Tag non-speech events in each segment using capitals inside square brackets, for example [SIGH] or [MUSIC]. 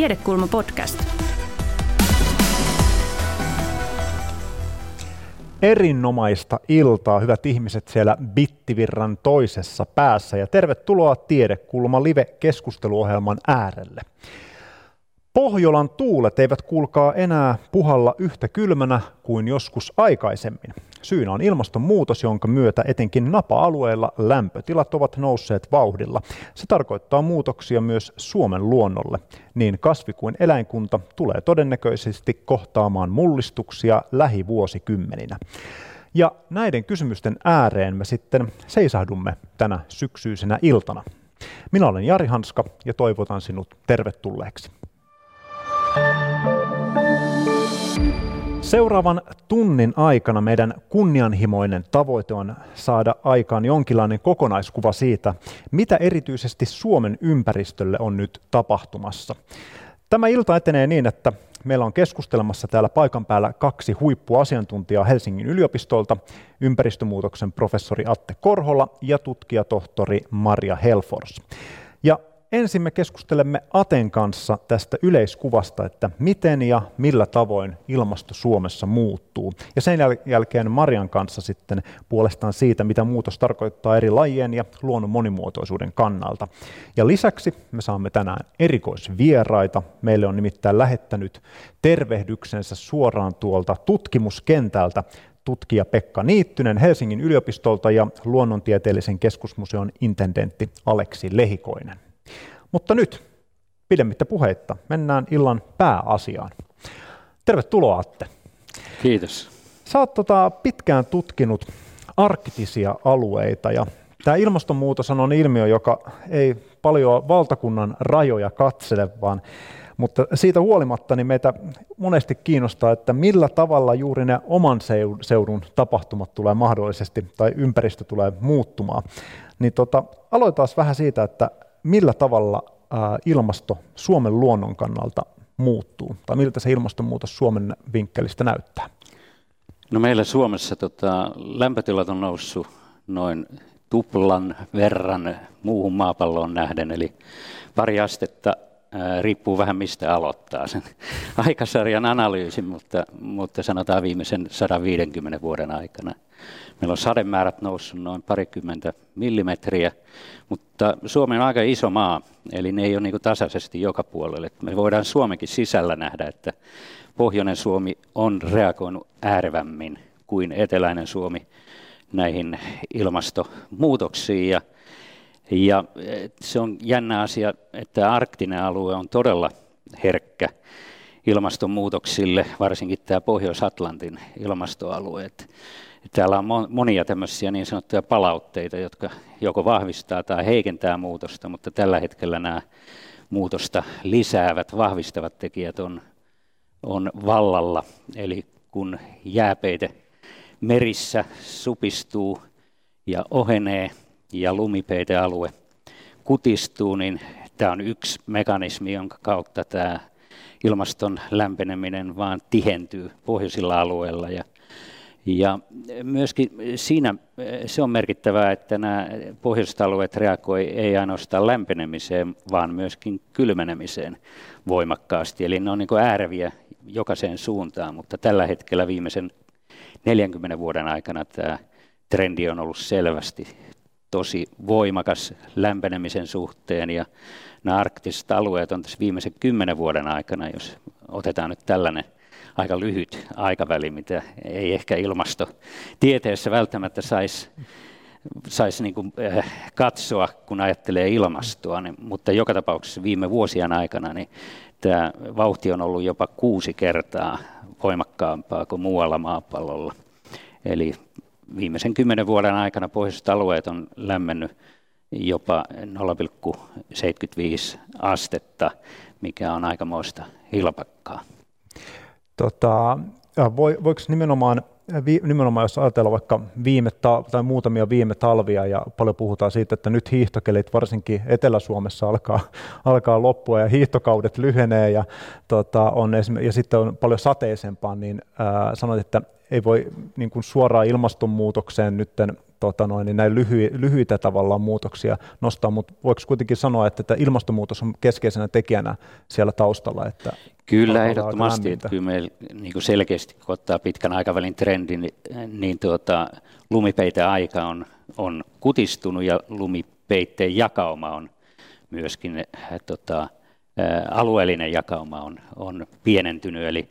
Tiedekulma podcast. Erinomaista iltaa, hyvät ihmiset siellä Bittivirran toisessa päässä ja tervetuloa Tiedekulma Live-keskusteluohjelman äärelle. Pohjolan tuulet eivät kuulkaa enää puhalla yhtä kylmänä kuin joskus aikaisemmin. Syynä on ilmastonmuutos, jonka myötä etenkin napa-alueilla lämpötilat ovat nousseet vauhdilla. Se tarkoittaa muutoksia myös Suomen luonnolle. Niin kasvi- kuin eläinkunta tulee todennäköisesti kohtaamaan mullistuksia lähivuosikymmeninä. Ja näiden kysymysten ääreen me sitten seisahdumme tänä syksyisenä iltana. Minä olen Jari Hanska ja toivotan sinut tervetulleeksi. Seuraavan tunnin aikana meidän kunnianhimoinen tavoite on saada aikaan jonkinlainen kokonaiskuva siitä, mitä erityisesti Suomen ympäristölle on nyt tapahtumassa. Tämä ilta etenee niin, että meillä on keskustelemassa täällä paikan päällä kaksi huippuasiantuntijaa Helsingin yliopistolta, ympäristömuutoksen professori Atte Korhola ja tutkijatohtori Maria Helfors. Ja ensin me keskustelemme Aten kanssa tästä yleiskuvasta, että miten ja millä tavoin ilmasto Suomessa muuttuu. Ja sen jälkeen Marian kanssa sitten puolestaan siitä, mitä muutos tarkoittaa eri lajien ja luonnon monimuotoisuuden kannalta. Ja lisäksi me saamme tänään erikoisvieraita. Meille on nimittäin lähettänyt tervehdyksensä suoraan tuolta tutkimuskentältä tutkija Pekka Niittynen Helsingin yliopistolta ja luonnontieteellisen keskusmuseon intendentti Aleksi Lehikoinen. Mutta nyt, pidemmittä puheitta, mennään illan pääasiaan. Tervetuloa Atte. Kiitos. Sä oot tota, pitkään tutkinut arktisia alueita ja tämä ilmastonmuutos on ilmiö, joka ei paljon valtakunnan rajoja katsele, vaan mutta siitä huolimatta niin meitä monesti kiinnostaa, että millä tavalla juuri ne oman seudun tapahtumat tulee mahdollisesti tai ympäristö tulee muuttumaan. Niin tota, aloitetaan vähän siitä, että millä tavalla ilmasto Suomen luonnon kannalta muuttuu, tai miltä se ilmastonmuutos Suomen vinkkelistä näyttää? No meillä Suomessa tota, lämpötilat on noussut noin tuplan verran muuhun maapalloon nähden, eli pari astetta riippuu vähän mistä aloittaa sen [LAUGHS] aikasarjan analyysin, mutta, mutta sanotaan viimeisen 150 vuoden aikana. Meillä on sademäärät noussut noin parikymmentä millimetriä, mutta Suomi on aika iso maa, eli ne ei ole niin tasaisesti joka puolelle. Me voidaan Suomenkin sisällä nähdä, että pohjoinen Suomi on reagoinut äärevämmin kuin eteläinen Suomi näihin ilmastonmuutoksiin. Ja, ja se on jännä asia, että arktinen alue on todella herkkä ilmastonmuutoksille, varsinkin tämä Pohjois-Atlantin ilmastoalueet. Täällä on monia tämmöisiä niin sanottuja palautteita, jotka joko vahvistaa tai heikentää muutosta, mutta tällä hetkellä nämä muutosta lisäävät, vahvistavat tekijät on, on vallalla. Eli kun jääpeite merissä supistuu ja ohenee ja lumipeitealue kutistuu, niin tämä on yksi mekanismi, jonka kautta tämä ilmaston lämpeneminen vaan tihentyy pohjoisilla alueilla ja ja myöskin siinä se on merkittävää, että nämä pohjoiset alueet reagoi ei ainoastaan lämpenemiseen, vaan myöskin kylmenemiseen voimakkaasti. Eli ne on niin ääreviä jokaiseen suuntaan, mutta tällä hetkellä viimeisen 40 vuoden aikana tämä trendi on ollut selvästi tosi voimakas lämpenemisen suhteen ja nämä arktiset alueet on tässä viimeisen kymmenen vuoden aikana, jos otetaan nyt tällainen aika lyhyt aikaväli, mitä ei ehkä ilmastotieteessä välttämättä saisi sais niin äh, katsoa, kun ajattelee ilmastoa, niin, mutta joka tapauksessa viime vuosien aikana niin tämä vauhti on ollut jopa kuusi kertaa voimakkaampaa kuin muualla maapallolla. Eli viimeisen kymmenen vuoden aikana pohjoiset alueet on lämmennyt jopa 0,75 astetta, mikä on aikamoista hilpakkaa. Tota, voi, voiko nimenomaan, nimenomaan, jos ajatellaan vaikka viime ta- tai muutamia viime talvia ja paljon puhutaan siitä, että nyt hiihtokelit varsinkin Etelä-Suomessa alkaa, [LAUGHS] alkaa loppua ja hiihtokaudet lyhenee ja, tota, on ja sitten on paljon sateisempaa, niin ää, sanoit, että ei voi niin kuin suoraan ilmastonmuutokseen nyt tota noin, niin näin lyhy, lyhyitä tavallaan muutoksia nostaa, mutta voiko kuitenkin sanoa, että tämä ilmastonmuutos on keskeisenä tekijänä siellä taustalla? Että kyllä, ehdottomasti. Että kyllä meillä niin selkeästi, kun ottaa pitkän aikavälin trendin, niin, niin tuota, lumipeiteaika on, on kutistunut ja lumipeitteen jakauma on myöskin äh, tota, äh, alueellinen jakauma on, on pienentynyt. Eli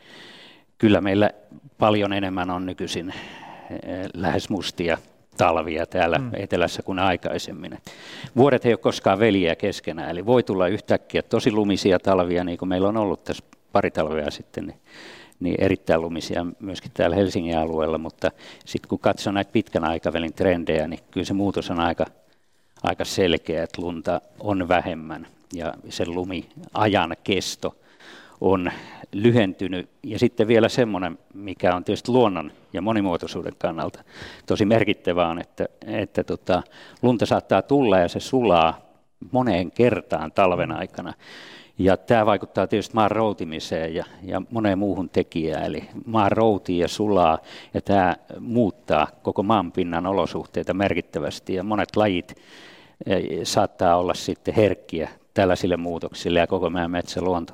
kyllä meillä paljon enemmän on nykyisin äh, lähes mustia talvia täällä mm. etelässä kuin aikaisemmin. Vuodet ei ole koskaan veliä keskenään, eli voi tulla yhtäkkiä tosi lumisia talvia, niin kuin meillä on ollut tässä pari talvea sitten, niin, niin erittäin lumisia myöskin täällä Helsingin alueella, mutta sitten kun katsoo näitä pitkän aikavälin trendejä, niin kyllä se muutos on aika, aika selkeä, että lunta on vähemmän ja sen lumiajan kesto on lyhentynyt. Ja sitten vielä semmoinen, mikä on tietysti luonnon ja monimuotoisuuden kannalta tosi merkittävää on, että, että tota, lunta saattaa tulla ja se sulaa moneen kertaan talven aikana. Ja tämä vaikuttaa tietysti maan routimiseen ja, ja moneen muuhun tekijään. Eli maan routii ja sulaa ja tämä muuttaa koko maanpinnan olosuhteita merkittävästi. Ja monet lajit eh, saattaa olla sitten herkkiä tällaisille muutoksille ja koko meidän metsäluonto.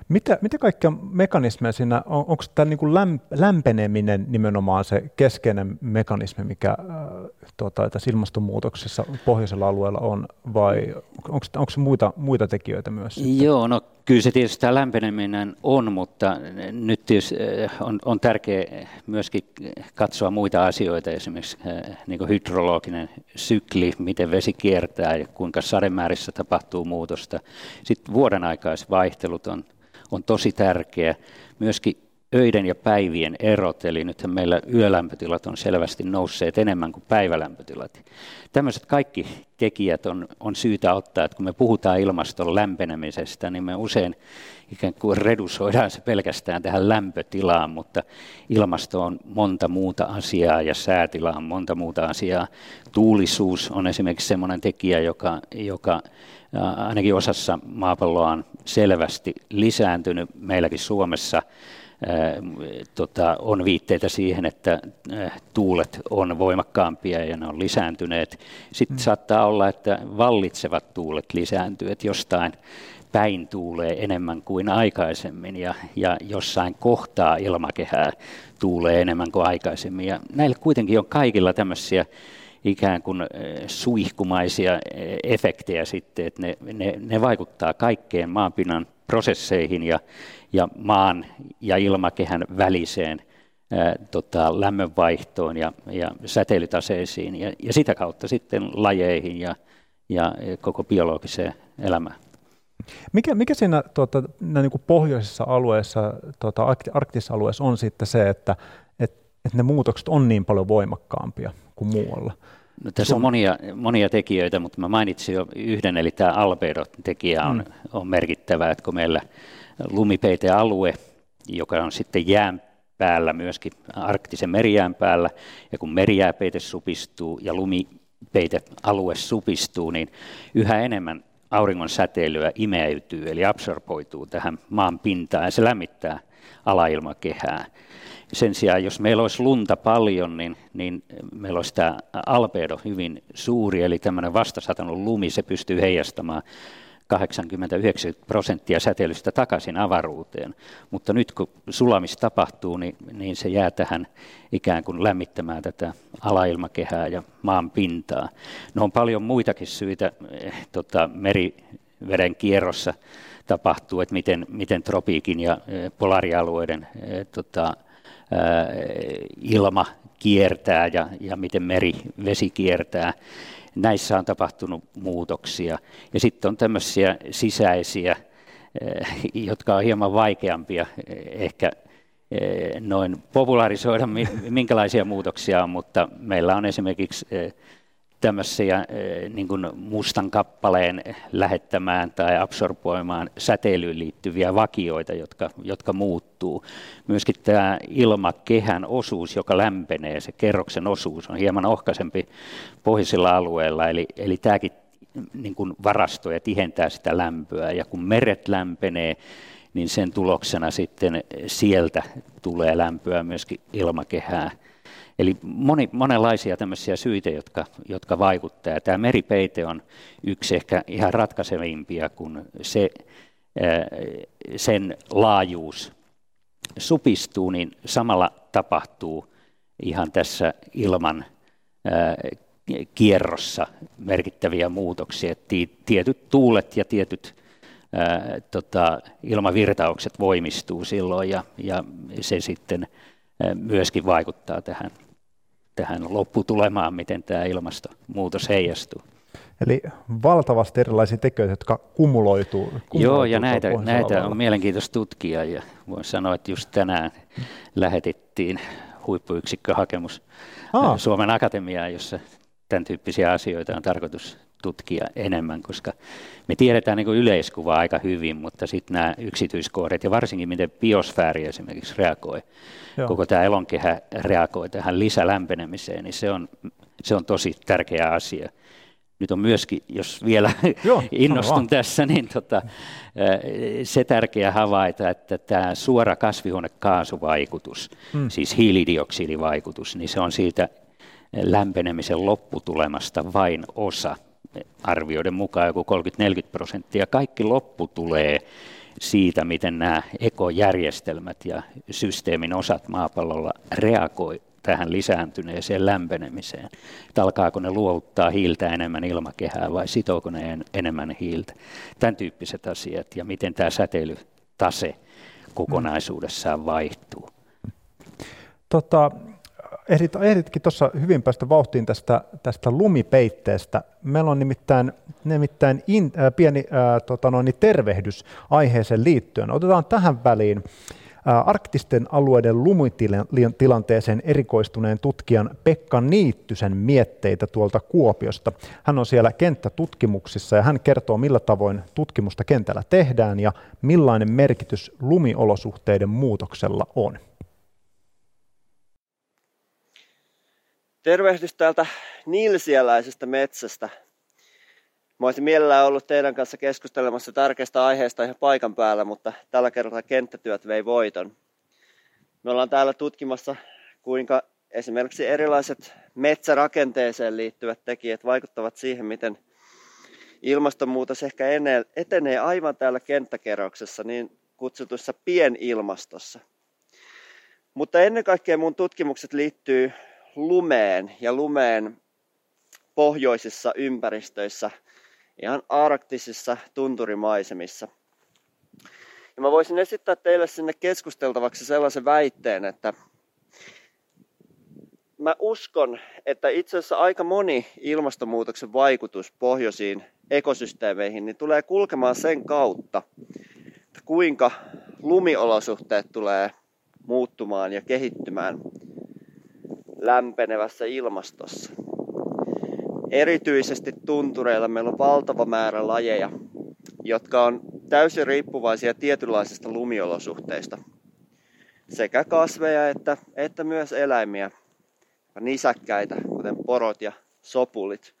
Mitä, mitä kaikkia mekanismeja siinä on? Onko tämä niin kuin lämpeneminen nimenomaan se keskeinen mekanismi, mikä äh, tuota, tässä ilmastonmuutoksessa pohjoisella alueella on, vai onko, onko muita, muita tekijöitä myös? Sitten? Joo, no kyllä se tietysti tämä lämpeneminen on, mutta nyt tietysti äh, on, on tärkeää myöskin katsoa muita asioita, esimerkiksi äh, niin kuin hydrologinen sykli, miten vesi kiertää ja kuinka sademäärissä tapahtuu muutosta. Sitten vuoden vaihtelut on on tosi tärkeä. Myöskin öiden ja päivien erot, eli nythän meillä yölämpötilat on selvästi nousseet enemmän kuin päivälämpötilat. Tämmöiset kaikki tekijät on, on syytä ottaa, että kun me puhutaan ilmaston lämpenemisestä, niin me usein ikään kuin redusoidaan se pelkästään tähän lämpötilaan, mutta ilmasto on monta muuta asiaa ja säätila on monta muuta asiaa. Tuulisuus on esimerkiksi sellainen tekijä, joka, joka ainakin osassa maapalloa on selvästi lisääntynyt. Meilläkin Suomessa tota, on viitteitä siihen, että tuulet on voimakkaampia ja ne on lisääntyneet. Sitten mm. saattaa olla, että vallitsevat tuulet lisääntyvät, että jostain päin tuulee enemmän kuin aikaisemmin ja, ja jossain kohtaa ilmakehää tuulee enemmän kuin aikaisemmin. Ja näillä kuitenkin on kaikilla tämmöisiä ikään kuin suihkumaisia efektejä sitten, että ne, ne, ne vaikuttaa kaikkeen maanpinnan prosesseihin ja, ja maan ja ilmakehän väliseen ää, tota, lämmönvaihtoon ja, ja säteilytaseisiin ja, ja sitä kautta sitten lajeihin ja, ja koko biologiseen elämään. Mikä, mikä siinä tuota, niin kuin pohjoisessa alueessa, tuota, arktisessa alueessa on sitten se, että et, et ne muutokset on niin paljon voimakkaampia kuin muualla? No, tässä on monia, monia tekijöitä, mutta mä mainitsin jo yhden, eli tämä albedo-tekijä on, mm. on merkittävä, että kun meillä lumipeitealue, joka on sitten jään päällä myöskin arktisen merijään päällä, ja kun merijääpeite supistuu ja lumipeitealue supistuu, niin yhä enemmän auringon säteilyä imeytyy, eli absorboituu tähän maan pintaan, ja se lämmittää alailmakehää. Sen sijaan, jos meillä olisi lunta paljon, niin, niin meillä olisi tämä albedo hyvin suuri, eli tämmöinen vastasatanut lumi, se pystyy heijastamaan 80-90 prosenttia säteilystä takaisin avaruuteen. Mutta nyt kun sulamis tapahtuu, niin, niin se jää tähän ikään kuin lämmittämään tätä alailmakehää ja maan pintaa. No on paljon muitakin syitä eh, tota, meriveden kierrossa tapahtuu, että miten, miten tropiikin ja eh, polarialueiden eh, tota, ilma kiertää ja, ja miten meri, vesi kiertää. Näissä on tapahtunut muutoksia. Ja sitten on tämmöisiä sisäisiä, jotka on hieman vaikeampia ehkä noin popularisoida, minkälaisia muutoksia on, mutta meillä on esimerkiksi tämmöisiä eh, niin kuin mustan kappaleen lähettämään tai absorboimaan säteilyyn liittyviä vakioita, jotka, jotka muuttuu. Myöskin tämä ilmakehän osuus, joka lämpenee, se kerroksen osuus on hieman ohkaisempi pohjoisilla alueilla, eli, eli tämäkin niin kuin varastoo ja tihentää sitä lämpöä. Ja kun meret lämpenee, niin sen tuloksena sitten sieltä tulee lämpöä myöskin ilmakehää. Eli moni, monenlaisia tämmöisiä syitä, jotka, jotka vaikuttavat. Tämä meripeite on yksi ehkä ihan ratkaisevimpia, kun se, sen laajuus supistuu, niin samalla tapahtuu ihan tässä ilman kierrossa merkittäviä muutoksia. Tietyt tuulet ja tietyt tota, ilmavirtaukset voimistuu silloin ja, ja se sitten myöskin vaikuttaa tähän, tähän lopputulemaan, miten tämä ilmastonmuutos heijastuu. Eli valtavasti erilaisia tekijöitä, jotka kumuloituu. kumuloituu Joo, ja näitä, näitä on mielenkiintoista tutkia, ja voin sanoa, että just tänään lähetettiin huippuyksikköhakemus Aa. Suomen Akatemiaan, jossa tämän tyyppisiä asioita on tarkoitus tutkia enemmän, koska me tiedetään niin yleiskuva aika hyvin, mutta sitten nämä yksityiskohdat ja varsinkin miten biosfääri esimerkiksi reagoi, Joo. koko tämä elonkehä reagoi tähän lisälämpenemiseen, niin se on, se on tosi tärkeä asia. Nyt on myöskin, jos vielä [LAUGHS] Joo, innostun tässä, niin tota, se tärkeä havaita, että tämä suora kasvihuonekaasuvaikutus, hmm. siis hiilidioksidivaikutus, niin se on siitä lämpenemisen lopputulemasta vain osa. Arvioiden mukaan joku 30-40 prosenttia. Kaikki loppu tulee siitä, miten nämä ekojärjestelmät ja systeemin osat maapallolla reagoi tähän lisääntyneeseen lämpenemiseen. Että alkaako ne luovuttaa hiiltä enemmän ilmakehää vai sitooko ne enemmän hiiltä. Tämän tyyppiset asiat ja miten tämä säteilytase kokonaisuudessaan vaihtuu. Tota, ehdit, ehditkin tuossa hyvin päästä vauhtiin tästä, tästä lumipeitteestä. Meillä on nimittäin, nimittäin in, äh, pieni äh, tota noin, tervehdys aiheeseen liittyen. Otetaan tähän väliin äh, arktisten alueiden lumitilanteeseen erikoistuneen tutkijan Pekka Niittysen mietteitä tuolta Kuopiosta. Hän on siellä kenttätutkimuksissa ja hän kertoo, millä tavoin tutkimusta kentällä tehdään ja millainen merkitys lumiolosuhteiden muutoksella on. Tervehdys täältä Nilsiäläisestä metsästä. Mä olisin mielellään ollut teidän kanssa keskustelemassa tärkeästä aiheesta ihan paikan päällä, mutta tällä kertaa kenttätyöt vei voiton. Me ollaan täällä tutkimassa, kuinka esimerkiksi erilaiset metsärakenteeseen liittyvät tekijät vaikuttavat siihen, miten ilmastonmuutos ehkä etenee aivan täällä kenttäkerroksessa, niin kutsutussa pienilmastossa. Mutta ennen kaikkea mun tutkimukset liittyy lumeen ja lumeen pohjoisissa ympäristöissä, ihan arktisissa tunturimaisemissa. Ja mä voisin esittää teille sinne keskusteltavaksi sellaisen väitteen, että mä uskon, että itse asiassa aika moni ilmastonmuutoksen vaikutus pohjoisiin ekosysteemeihin niin tulee kulkemaan sen kautta, että kuinka lumiolosuhteet tulee muuttumaan ja kehittymään lämpenevässä ilmastossa. Erityisesti tuntureilla meillä on valtava määrä lajeja, jotka on täysin riippuvaisia tietynlaisista lumiolosuhteista. Sekä kasveja että, että myös eläimiä, nisäkkäitä, kuten porot ja sopulit.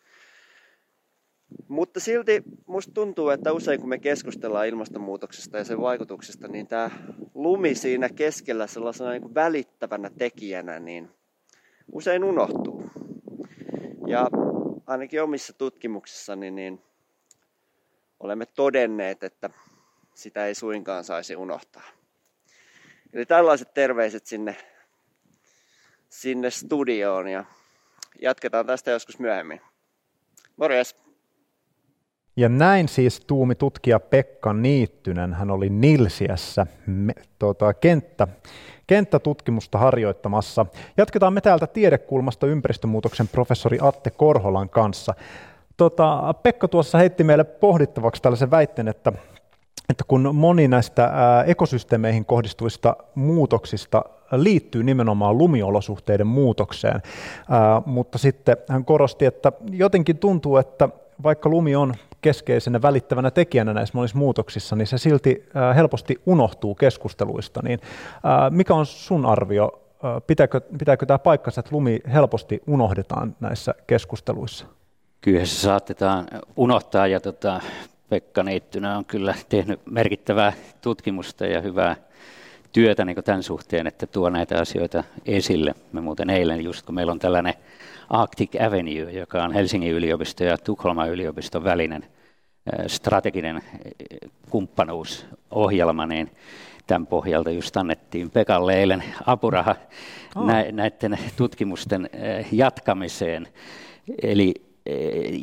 Mutta silti musta tuntuu, että usein kun me keskustellaan ilmastonmuutoksesta ja sen vaikutuksista, niin tämä lumi siinä keskellä sellaisena niin välittävänä tekijänä, niin usein unohtuu. Ja ainakin omissa tutkimuksissani niin olemme todenneet, että sitä ei suinkaan saisi unohtaa. Eli tällaiset terveiset sinne, sinne studioon ja jatketaan tästä joskus myöhemmin. Morjes! Ja näin siis tuumi tutkija Pekka Niittynen. Hän oli Nilsiässä me, tuota, kenttä, kenttätutkimusta harjoittamassa. Jatketaan me täältä tiedekulmasta ympäristömuutoksen professori Atte Korholan kanssa. Tota, Pekka tuossa heitti meille pohdittavaksi tällaisen väitteen, että, että kun moni näistä ekosysteemeihin kohdistuvista muutoksista liittyy nimenomaan lumiolosuhteiden muutokseen, ää, mutta sitten hän korosti, että jotenkin tuntuu, että vaikka lumi on keskeisenä välittävänä tekijänä näissä monissa muutoksissa, niin se silti helposti unohtuu keskusteluista. Niin mikä on sun arvio? Pitääkö, pitääkö tämä paikkansa, että lumi helposti unohdetaan näissä keskusteluissa? Kyllä se saatetaan unohtaa ja tota, Pekka Niittynä on kyllä tehnyt merkittävää tutkimusta ja hyvää työtä niin tämän suhteen, että tuo näitä asioita esille. Me muuten eilen just, kun meillä on tällainen Arctic Avenue, joka on Helsingin yliopisto ja Tukholman yliopiston välinen strateginen kumppanuusohjelma, niin tämän pohjalta just annettiin Pekalle eilen apuraha oh. näiden tutkimusten jatkamiseen. Eli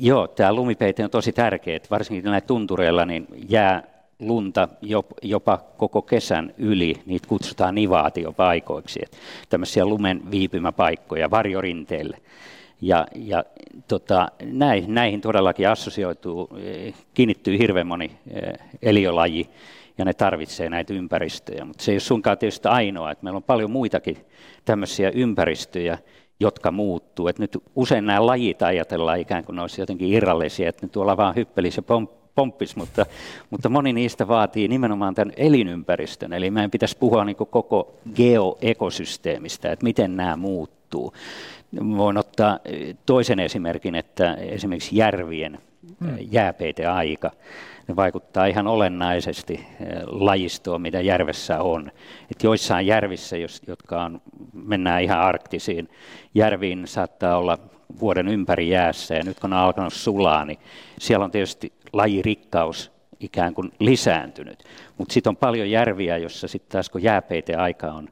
joo, tämä lumipeite on tosi tärkeä, varsinkin näillä tuntureilla niin jää lunta jopa koko kesän yli, niitä kutsutaan nivaatiopaikoiksi, että tämmöisiä lumen viipymäpaikkoja varjorinteille. Ja, ja tota, näihin, näihin todellakin assosioituu, kiinnittyy hirveän moni eliölaji, ja ne tarvitsee näitä ympäristöjä. Mutta se ei ole sunkaan tietysti ainoa, että meillä on paljon muitakin tämmöisiä ympäristöjä, jotka muuttuu. Et nyt usein nämä lajit ajatellaan ikään kuin ne olisi jotenkin irrallisia, että ne tuolla vaan hyppelisi ja pomppis, mutta, mutta moni niistä vaatii nimenomaan tämän elinympäristön. Eli meidän pitäisi puhua niin koko geoekosysteemistä, että miten nämä muuttuu. Voin ottaa toisen esimerkin, että esimerkiksi järvien hmm. jääpeiteaika ne vaikuttaa ihan olennaisesti eh, lajistoon, mitä järvessä on. Et joissain järvissä, jos, jotka on, mennään ihan arktisiin järviin, saattaa olla vuoden ympäri jäässä, ja nyt kun on alkanut sulaa, niin siellä on tietysti lajirikkaus ikään kuin lisääntynyt. Mutta sitten on paljon järviä, jossa sitten taas kun jääpeiteaika on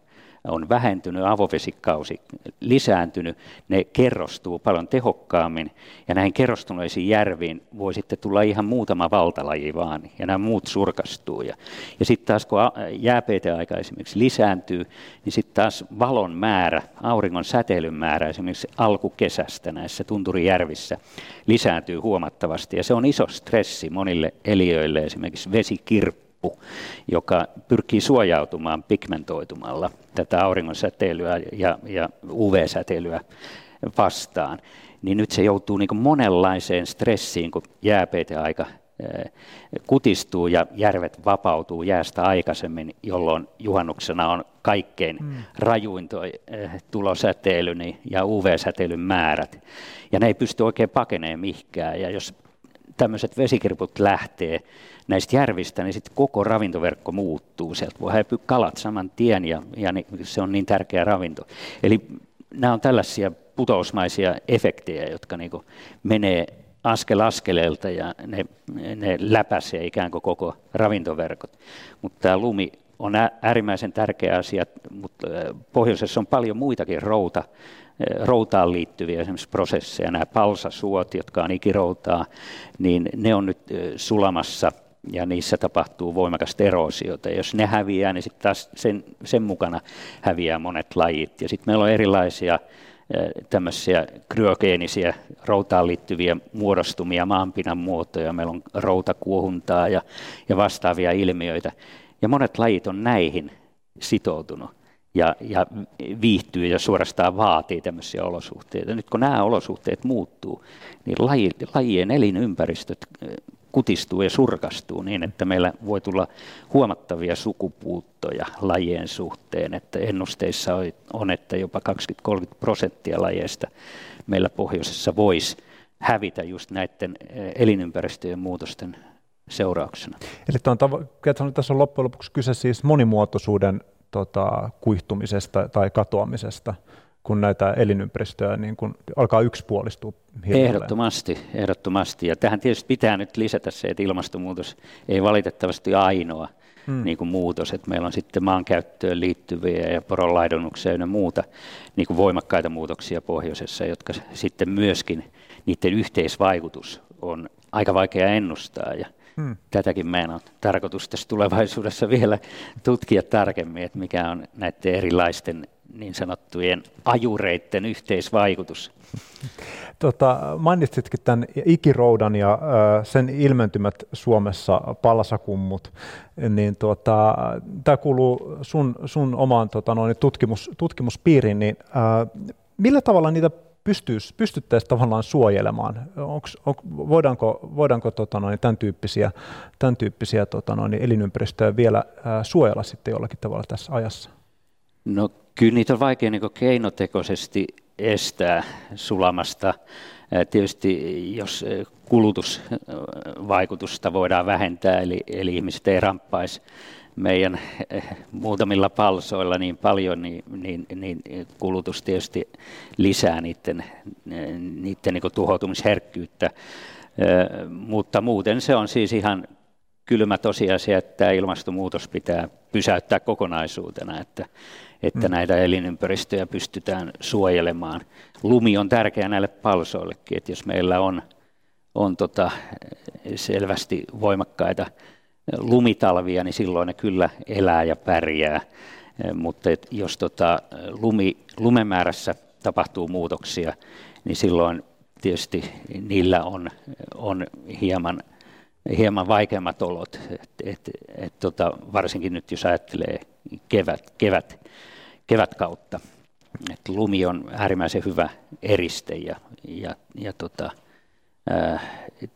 on vähentynyt, avovesikausi lisääntynyt, ne kerrostuu paljon tehokkaammin ja näihin kerrostuneisiin järviin voi sitten tulla ihan muutama valtalaji vaan ja nämä muut surkastuu. Ja, ja sitten taas kun jääpeiteaika esimerkiksi lisääntyy, niin sitten taas valon määrä, auringon säteilyn määrä esimerkiksi alkukesästä näissä tunturijärvissä lisääntyy huomattavasti ja se on iso stressi monille eliöille, esimerkiksi vesikirppu happu, joka pyrkii suojautumaan pigmentoitumalla tätä auringonsäteilyä ja, ja UV-säteilyä vastaan, niin nyt se joutuu niin monenlaiseen stressiin, kun jääpeiteaika kutistuu ja järvet vapautuu jäästä aikaisemmin, jolloin juhannuksena on kaikkein mm. rajuin tuo tulosäteily ja UV-säteilyn määrät. Ja ne ei pysty oikein pakenemaan mihinkään. Ja jos tämmöiset vesikirput lähtee näistä järvistä, niin sitten koko ravintoverkko muuttuu. Sieltä voi häipyä kalat saman tien ja, ja se on niin tärkeä ravinto. Eli nämä on tällaisia putousmaisia efektejä, jotka niin menee askel askeleelta ja ne, ne läpäisee ikään kuin koko ravintoverkot. Mutta tämä lumi on äärimmäisen tärkeä asia, mutta pohjoisessa on paljon muitakin routa, routaan liittyviä esimerkiksi prosesseja, nämä palsasuot, jotka on ikiroutaa, niin ne on nyt sulamassa ja niissä tapahtuu voimakasta eroosiota. Jos ne häviää, niin sitten taas sen, sen mukana häviää monet lajit. Ja sitten meillä on erilaisia tämmöisiä kryogeenisiä routaan liittyviä muodostumia, maanpinnan muotoja, meillä on routakuohuntaa ja, ja vastaavia ilmiöitä. Ja monet lajit on näihin sitoutunut ja, ja viihtyy ja suorastaan vaatii tämmöisiä olosuhteita. Nyt kun nämä olosuhteet muuttuu, niin laji, lajien elinympäristöt kutistuu ja surkastuu niin, että meillä voi tulla huomattavia sukupuuttoja lajien suhteen, että ennusteissa on, että jopa 20-30 prosenttia lajeista meillä pohjoisessa voisi hävitä just näiden eh, elinympäristöjen muutosten seurauksena. Eli tavo- tässä on loppujen lopuksi kyse siis monimuotoisuuden tota, kuihtumisesta tai katoamisesta, kun näitä elinympäristöjä niin kun alkaa yksipuolistua. Hirveellä. Ehdottomasti, ehdottomasti. Ja tähän tietysti pitää nyt lisätä se, että ilmastonmuutos ei valitettavasti ainoa hmm. niin kuin muutos, että meillä on sitten maankäyttöön liittyviä ja poronlaidunnukseen ja muuta niin kuin voimakkaita muutoksia pohjoisessa, jotka sitten myöskin, niiden yhteisvaikutus on aika vaikea ennustaa. Ja Hmm. Tätäkin meidän on tarkoitus tässä tulevaisuudessa vielä tutkia tarkemmin, että mikä on näiden erilaisten niin sanottujen ajureiden yhteisvaikutus. Tota, mainitsitkin tämän ikiroudan ja sen ilmentymät Suomessa, palasakummut, niin tota, tämä kuuluu sun, sun omaan tota, noin, tutkimus, tutkimuspiiriin, niin ö, millä tavalla niitä pystyttäisiin tavallaan suojelemaan? Onks, on, voidaanko, voidaanko tota noin, tämän tyyppisiä, tämän tyyppisiä tota noin, elinympäristöjä vielä ää, suojella sitten jollakin tavalla tässä ajassa? No kyllä niitä on vaikea niin keinotekoisesti estää sulamasta. Tietysti jos kulutusvaikutusta voidaan vähentää, eli, eli ihmiset ei ramppaisi meidän muutamilla palsoilla niin paljon, niin, niin, niin kulutus tietysti lisää niiden, niiden niin tuhoutumisherkkyyttä. Mutta muuten se on siis ihan kylmä tosiasia, että ilmastonmuutos pitää pysäyttää kokonaisuutena, että, että mm. näitä elinympäristöjä pystytään suojelemaan. Lumi on tärkeä näille palsoillekin, että jos meillä on, on tota selvästi voimakkaita lumitalvia, niin silloin ne kyllä elää ja pärjää. Mutta jos tota lumi, lumemäärässä tapahtuu muutoksia, niin silloin tietysti niillä on, on hieman – hieman vaikeammat olot, et, et, et, tota, varsinkin nyt jos ajattelee kevät, kevät, kevätkautta. Et lumi on äärimmäisen hyvä eriste ja, ja, ja tota, ää,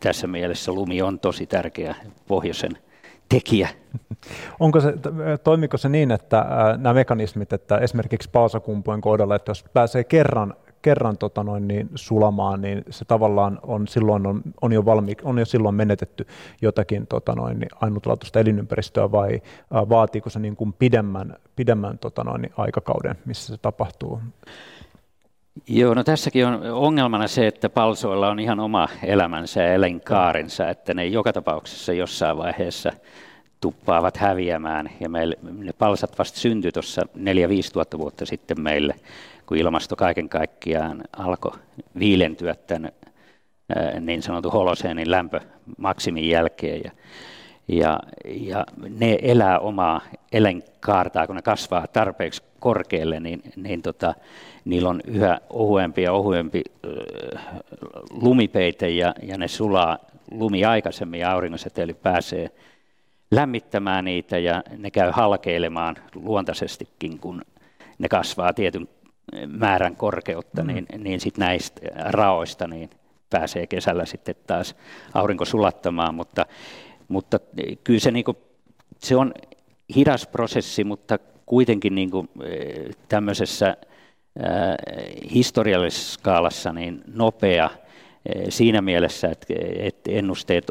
tässä mielessä lumi on tosi tärkeä pohjoisen tekijä. [LAUGHS] Onko se, toimiko se niin, että nämä mekanismit, että esimerkiksi paasakumpujen kohdalla, että jos pääsee kerran kerran tota noin, niin sulamaan, niin se tavallaan on silloin, on, on, jo, valmi, on jo silloin menetetty jotakin tota noin, niin ainutlaatuista elinympäristöä vai vaatiiko se niin kuin pidemmän, pidemmän tota noin, niin aikakauden, missä se tapahtuu? Joo, no tässäkin on ongelmana se, että palsoilla on ihan oma elämänsä ja elinkaarensa, että ne joka tapauksessa jossain vaiheessa tuppaavat häviämään. Ja meille, ne palsat vasta syntyi tuossa 4-5 tuhatta vuotta sitten meille kun ilmasto kaiken kaikkiaan alkoi viilentyä tämän niin sanotun holoseenin lämpömaksimin jälkeen. Ja, ja, ja ne elää omaa elinkaartaa, kun ne kasvaa tarpeeksi korkealle, niin, niin tota, niillä on yhä ohuempi ja ohuempi äh, lumipeite ja, ja ne sulaa lumi aikaisemmin ja auringonsäteily pääsee lämmittämään niitä ja ne käy halkeilemaan luontaisestikin, kun ne kasvaa tietyn määrän korkeutta, mm. niin, niin sit näistä raoista niin pääsee kesällä sitten taas aurinko sulattamaan, mutta, mutta kyllä se, niin kuin, se on hidas prosessi, mutta kuitenkin niin kuin, eh, tämmöisessä äh, historiallisessa skaalassa niin nopea siinä mielessä, että, että ennusteet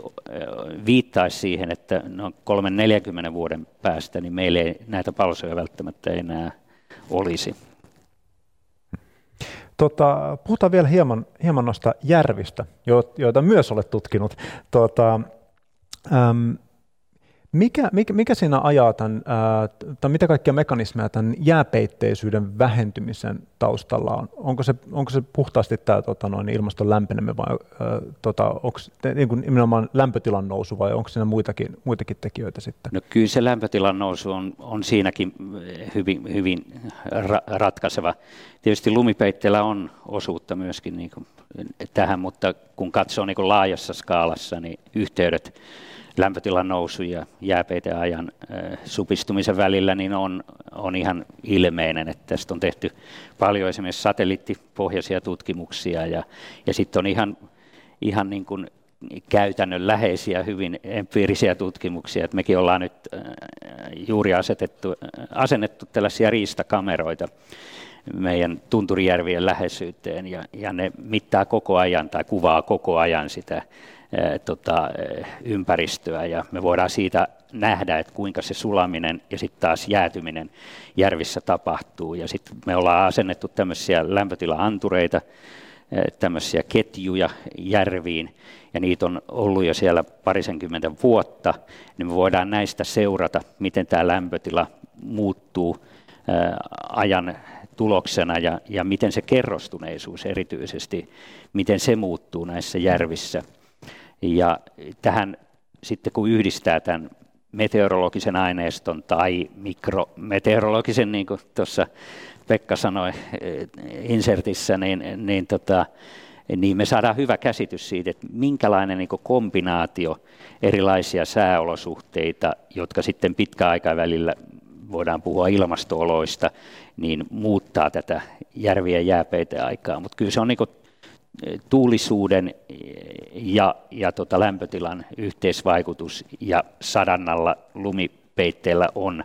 viittaisi siihen, että no 3-40 vuoden päästä niin meillä ei näitä palsoja välttämättä enää olisi. Tota, puhutaan vielä hieman, hieman noista järvistä, joita myös olet tutkinut. Tota, äm, mikä, mikä, mikä siinä ajaa tämän, ää, tai mitä kaikkia mekanismeja tämän jääpeitteisyyden vähentymisen taustalla on? Onko se, onko se puhtaasti tämä tota, noin, ilmaston lämpeneminen vai ää, tota, onko niin kuin nimenomaan lämpötilan nousu vai onko siinä muitakin, muitakin tekijöitä sitten? No kyllä se lämpötilan nousu on, on siinäkin hyvin, hyvin ra- ratkaiseva. Tietysti lumipeitteellä on osuutta myöskin niin kuin tähän, mutta kun katsoo niin kuin laajassa skaalassa, niin yhteydet lämpötilan nousu ja jääpeiteajan supistumisen välillä niin on, on ihan ilmeinen, että tästä on tehty paljon esimerkiksi satelliittipohjaisia tutkimuksia ja, ja sitten on ihan, ihan niin kuin käytännönläheisiä, hyvin empiirisiä tutkimuksia, että mekin ollaan nyt juuri asetettu, asennettu tällaisia riistakameroita meidän tunturijärvien läheisyyteen ja, ja ne mittaa koko ajan tai kuvaa koko ajan sitä tota, ympäristöä ja me voidaan siitä nähdä, että kuinka se sulaminen ja sitten taas jäätyminen järvissä tapahtuu. Ja sitten me ollaan asennettu tämmöisiä lämpötila-antureita, tämmöisiä ketjuja järviin, ja niitä on ollut jo siellä parisenkymmentä vuotta, niin me voidaan näistä seurata, miten tämä lämpötila muuttuu ajan tuloksena ja, ja miten se kerrostuneisuus erityisesti, miten se muuttuu näissä järvissä. Ja tähän sitten kun yhdistää tämän meteorologisen aineiston tai mikrometeorologisen, niin kuin tuossa Pekka sanoi eh, insertissä, niin, niin, tota, niin me saadaan hyvä käsitys siitä, että minkälainen niin kombinaatio erilaisia sääolosuhteita, jotka sitten pitkäaikavälillä voidaan puhua ilmastooloista, niin muuttaa tätä järvien jääpeitä aikaa. Mutta kyllä se on niin tuulisuuden ja, ja tota lämpötilan yhteisvaikutus ja sadannalla lumipeitteellä on,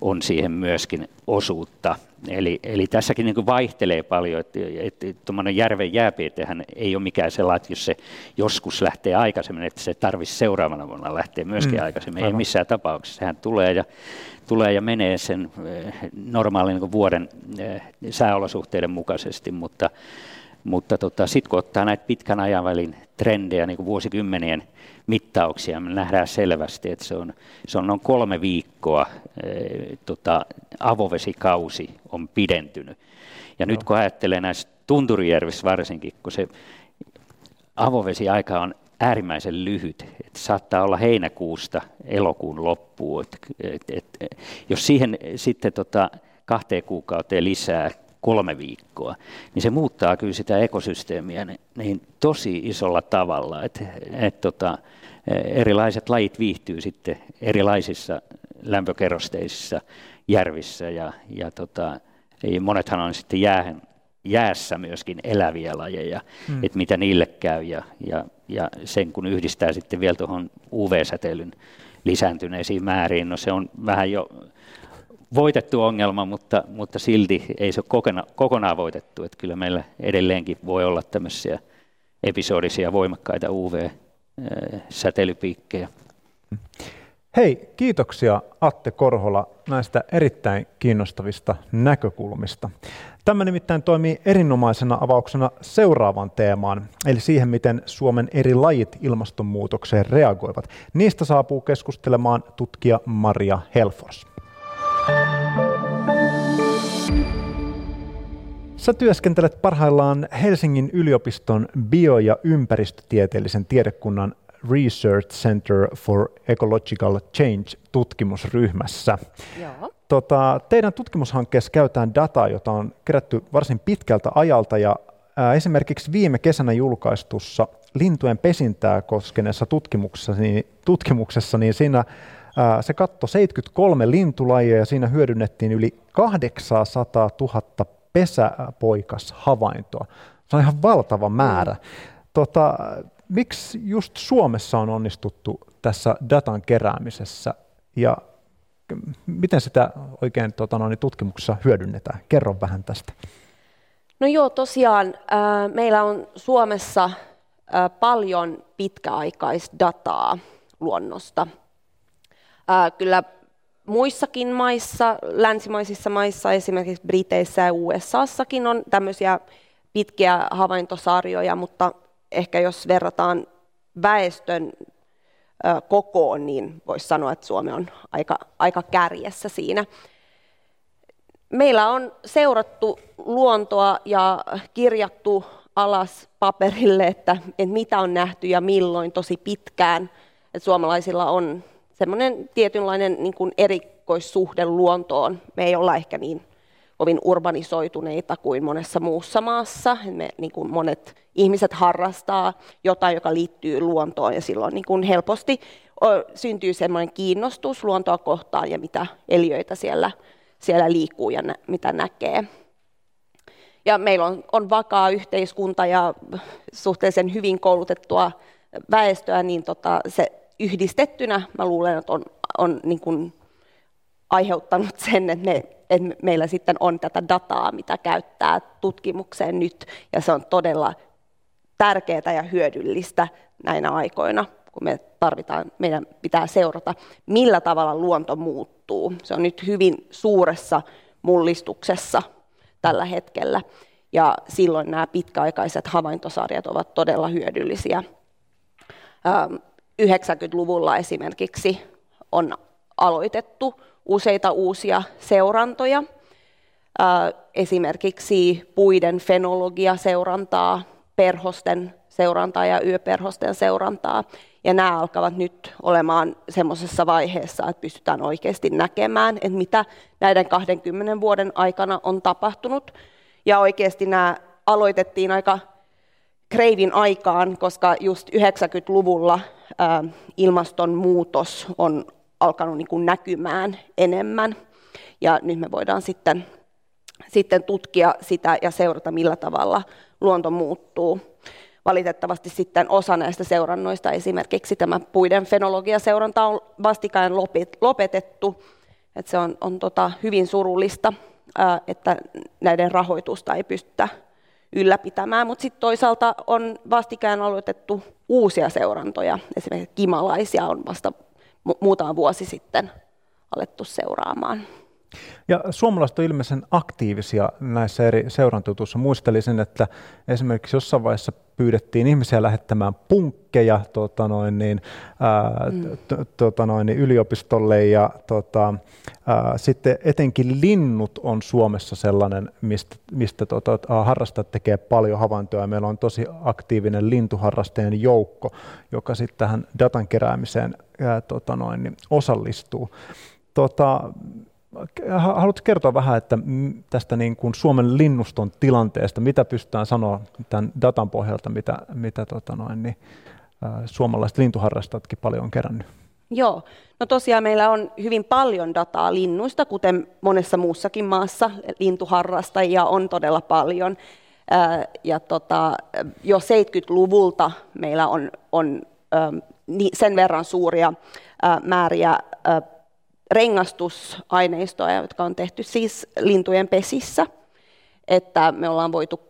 on siihen myöskin osuutta. Eli, eli tässäkin niin vaihtelee paljon, että, että tuommoinen järven jääpietehän ei ole mikään sellainen, että jos se joskus lähtee aikaisemmin, että se tarvitsisi seuraavana vuonna lähteä myöskin mm, aikaisemmin. Aivan. Ei missään tapauksessa. Sehän tulee ja, tulee ja menee sen eh, normaalin niin vuoden eh, sääolosuhteiden mukaisesti, mutta, mutta tota, sitten kun ottaa näitä pitkän ajanvälin trendejä, niin kuin vuosikymmenien mittauksia, me nähdään selvästi, että se on, se on noin kolme viikkoa e, tota, avovesikausi on pidentynyt. Ja no. nyt kun ajattelee näissä Tunturijärvissä varsinkin, kun se avovesiaika on äärimmäisen lyhyt, että saattaa olla heinäkuusta elokuun loppuun. Et, et, et, jos siihen sitten tota, kahteen kuukauteen lisää kolme viikkoa, niin se muuttaa kyllä sitä ekosysteemiä niin tosi isolla tavalla, että et, tota, erilaiset lajit viihtyy sitten erilaisissa lämpökerrosteisissa järvissä ja, ja tota, monethan on sitten jäähän, jäässä myöskin eläviä lajeja, hmm. että mitä niille käy ja, ja, ja sen kun yhdistää sitten vielä tuohon UV-säteilyn lisääntyneisiin määriin, no se on vähän jo voitettu ongelma, mutta, mutta silti ei se ole kokonaan, kokonaan voitettu. Että kyllä meillä edelleenkin voi olla tämmöisiä episodisia voimakkaita UV-säteilypiikkejä. Hei, kiitoksia Atte Korhola näistä erittäin kiinnostavista näkökulmista. Tämä nimittäin toimii erinomaisena avauksena seuraavaan teemaan, eli siihen, miten Suomen eri lajit ilmastonmuutokseen reagoivat. Niistä saapuu keskustelemaan tutkija Maria Helfors. Sä työskentelet parhaillaan Helsingin yliopiston bio- ja ympäristötieteellisen tiedekunnan Research Center for Ecological Change-tutkimusryhmässä. Joo. Tota, teidän tutkimushankkeessa käytetään dataa, jota on kerätty varsin pitkältä ajalta, ja ää, esimerkiksi viime kesänä julkaistussa lintujen pesintää koskeneessa tutkimuksessa, niin, tutkimuksessa, niin siinä se katto 73 lintulajia ja siinä hyödynnettiin yli 800 000 pesäpoikashavaintoa. Se on ihan valtava määrä. Mm. Tota, miksi just Suomessa on onnistuttu tässä datan keräämisessä ja miten sitä oikein tota, no, niin tutkimuksessa hyödynnetään? Kerro vähän tästä. No joo, tosiaan äh, meillä on Suomessa äh, paljon pitkäaikaisdataa luonnosta. Äh, kyllä muissakin maissa, länsimaisissa maissa, esimerkiksi Briteissä ja USAssakin on tämmöisiä pitkiä havaintosarjoja, mutta ehkä jos verrataan väestön kokoon, niin voisi sanoa, että Suomi on aika, aika kärjessä siinä. Meillä on seurattu luontoa ja kirjattu alas paperille, että, että mitä on nähty ja milloin tosi pitkään. Että suomalaisilla on semmoinen tietynlainen niin kuin erikoissuhde luontoon. Me ei olla ehkä niin kovin urbanisoituneita kuin monessa muussa maassa. Me, niin kuin monet ihmiset harrastaa jotain, joka liittyy luontoon ja silloin niin kuin helposti syntyy semmoinen kiinnostus luontoa kohtaan ja mitä eliöitä siellä, siellä liikkuu ja nä, mitä näkee. Ja meillä on, on vakaa yhteiskunta ja suhteellisen hyvin koulutettua väestöä, niin tota, se yhdistettynä mä luulen, että on, on niin kuin aiheuttanut sen, että, me, että meillä sitten on tätä dataa, mitä käyttää tutkimukseen nyt, ja se on todella tärkeää ja hyödyllistä näinä aikoina, kun me tarvitaan, meidän pitää seurata, millä tavalla luonto muuttuu. Se on nyt hyvin suuressa mullistuksessa tällä hetkellä, ja silloin nämä pitkäaikaiset havaintosarjat ovat todella hyödyllisiä. 90-luvulla esimerkiksi on aloitettu useita uusia seurantoja, esimerkiksi puiden fenologia-seurantaa, perhosten seurantaa ja yöperhosten seurantaa. Ja nämä alkavat nyt olemaan semmoisessa vaiheessa, että pystytään oikeasti näkemään, että mitä näiden 20 vuoden aikana on tapahtunut. Ja oikeasti nämä aloitettiin aika kreivin aikaan, koska just 90-luvulla ilmastonmuutos on alkanut niin kuin näkymään enemmän. Ja nyt me voidaan sitten, sitten tutkia sitä ja seurata, millä tavalla luonto muuttuu. Valitettavasti sitten osa näistä seurannoista, esimerkiksi tämä puiden fenologiaseuranta on vastikään lopetettu. Et se on, on tota hyvin surullista. että näiden rahoitusta ei pystytä ylläpitämään, mutta sitten toisaalta on vastikään aloitettu uusia seurantoja. Esimerkiksi kimalaisia on vasta muutama vuosi sitten alettu seuraamaan. Ja suomalaiset on ilmeisen aktiivisia näissä eri seurantutuissa. Muistelisin, että esimerkiksi jossain vaiheessa pyydettiin ihmisiä lähettämään punkkeja tota noin, niin, ää, mm. tota noin, niin yliopistolle ja tota, ää, sitten etenkin linnut on Suomessa sellainen, mistä, mistä tota, harrastajat tekee paljon havaintoja. Meillä on tosi aktiivinen lintuharrastajien joukko, joka sitten tähän datan keräämiseen ää, tota noin, niin osallistuu. Tota, Haluatko kertoa vähän että tästä niin kuin Suomen linnuston tilanteesta, mitä pystytään sanoa tämän datan pohjalta, mitä, mitä tota noin, niin, suomalaiset lintuharrastajatkin paljon on kerännyt? Joo, no tosiaan meillä on hyvin paljon dataa linnuista, kuten monessa muussakin maassa lintuharrastajia on todella paljon. Ja tota, jo 70-luvulta meillä on, on sen verran suuria määriä rengastusaineistoja, jotka on tehty siis lintujen pesissä, että me ollaan voitu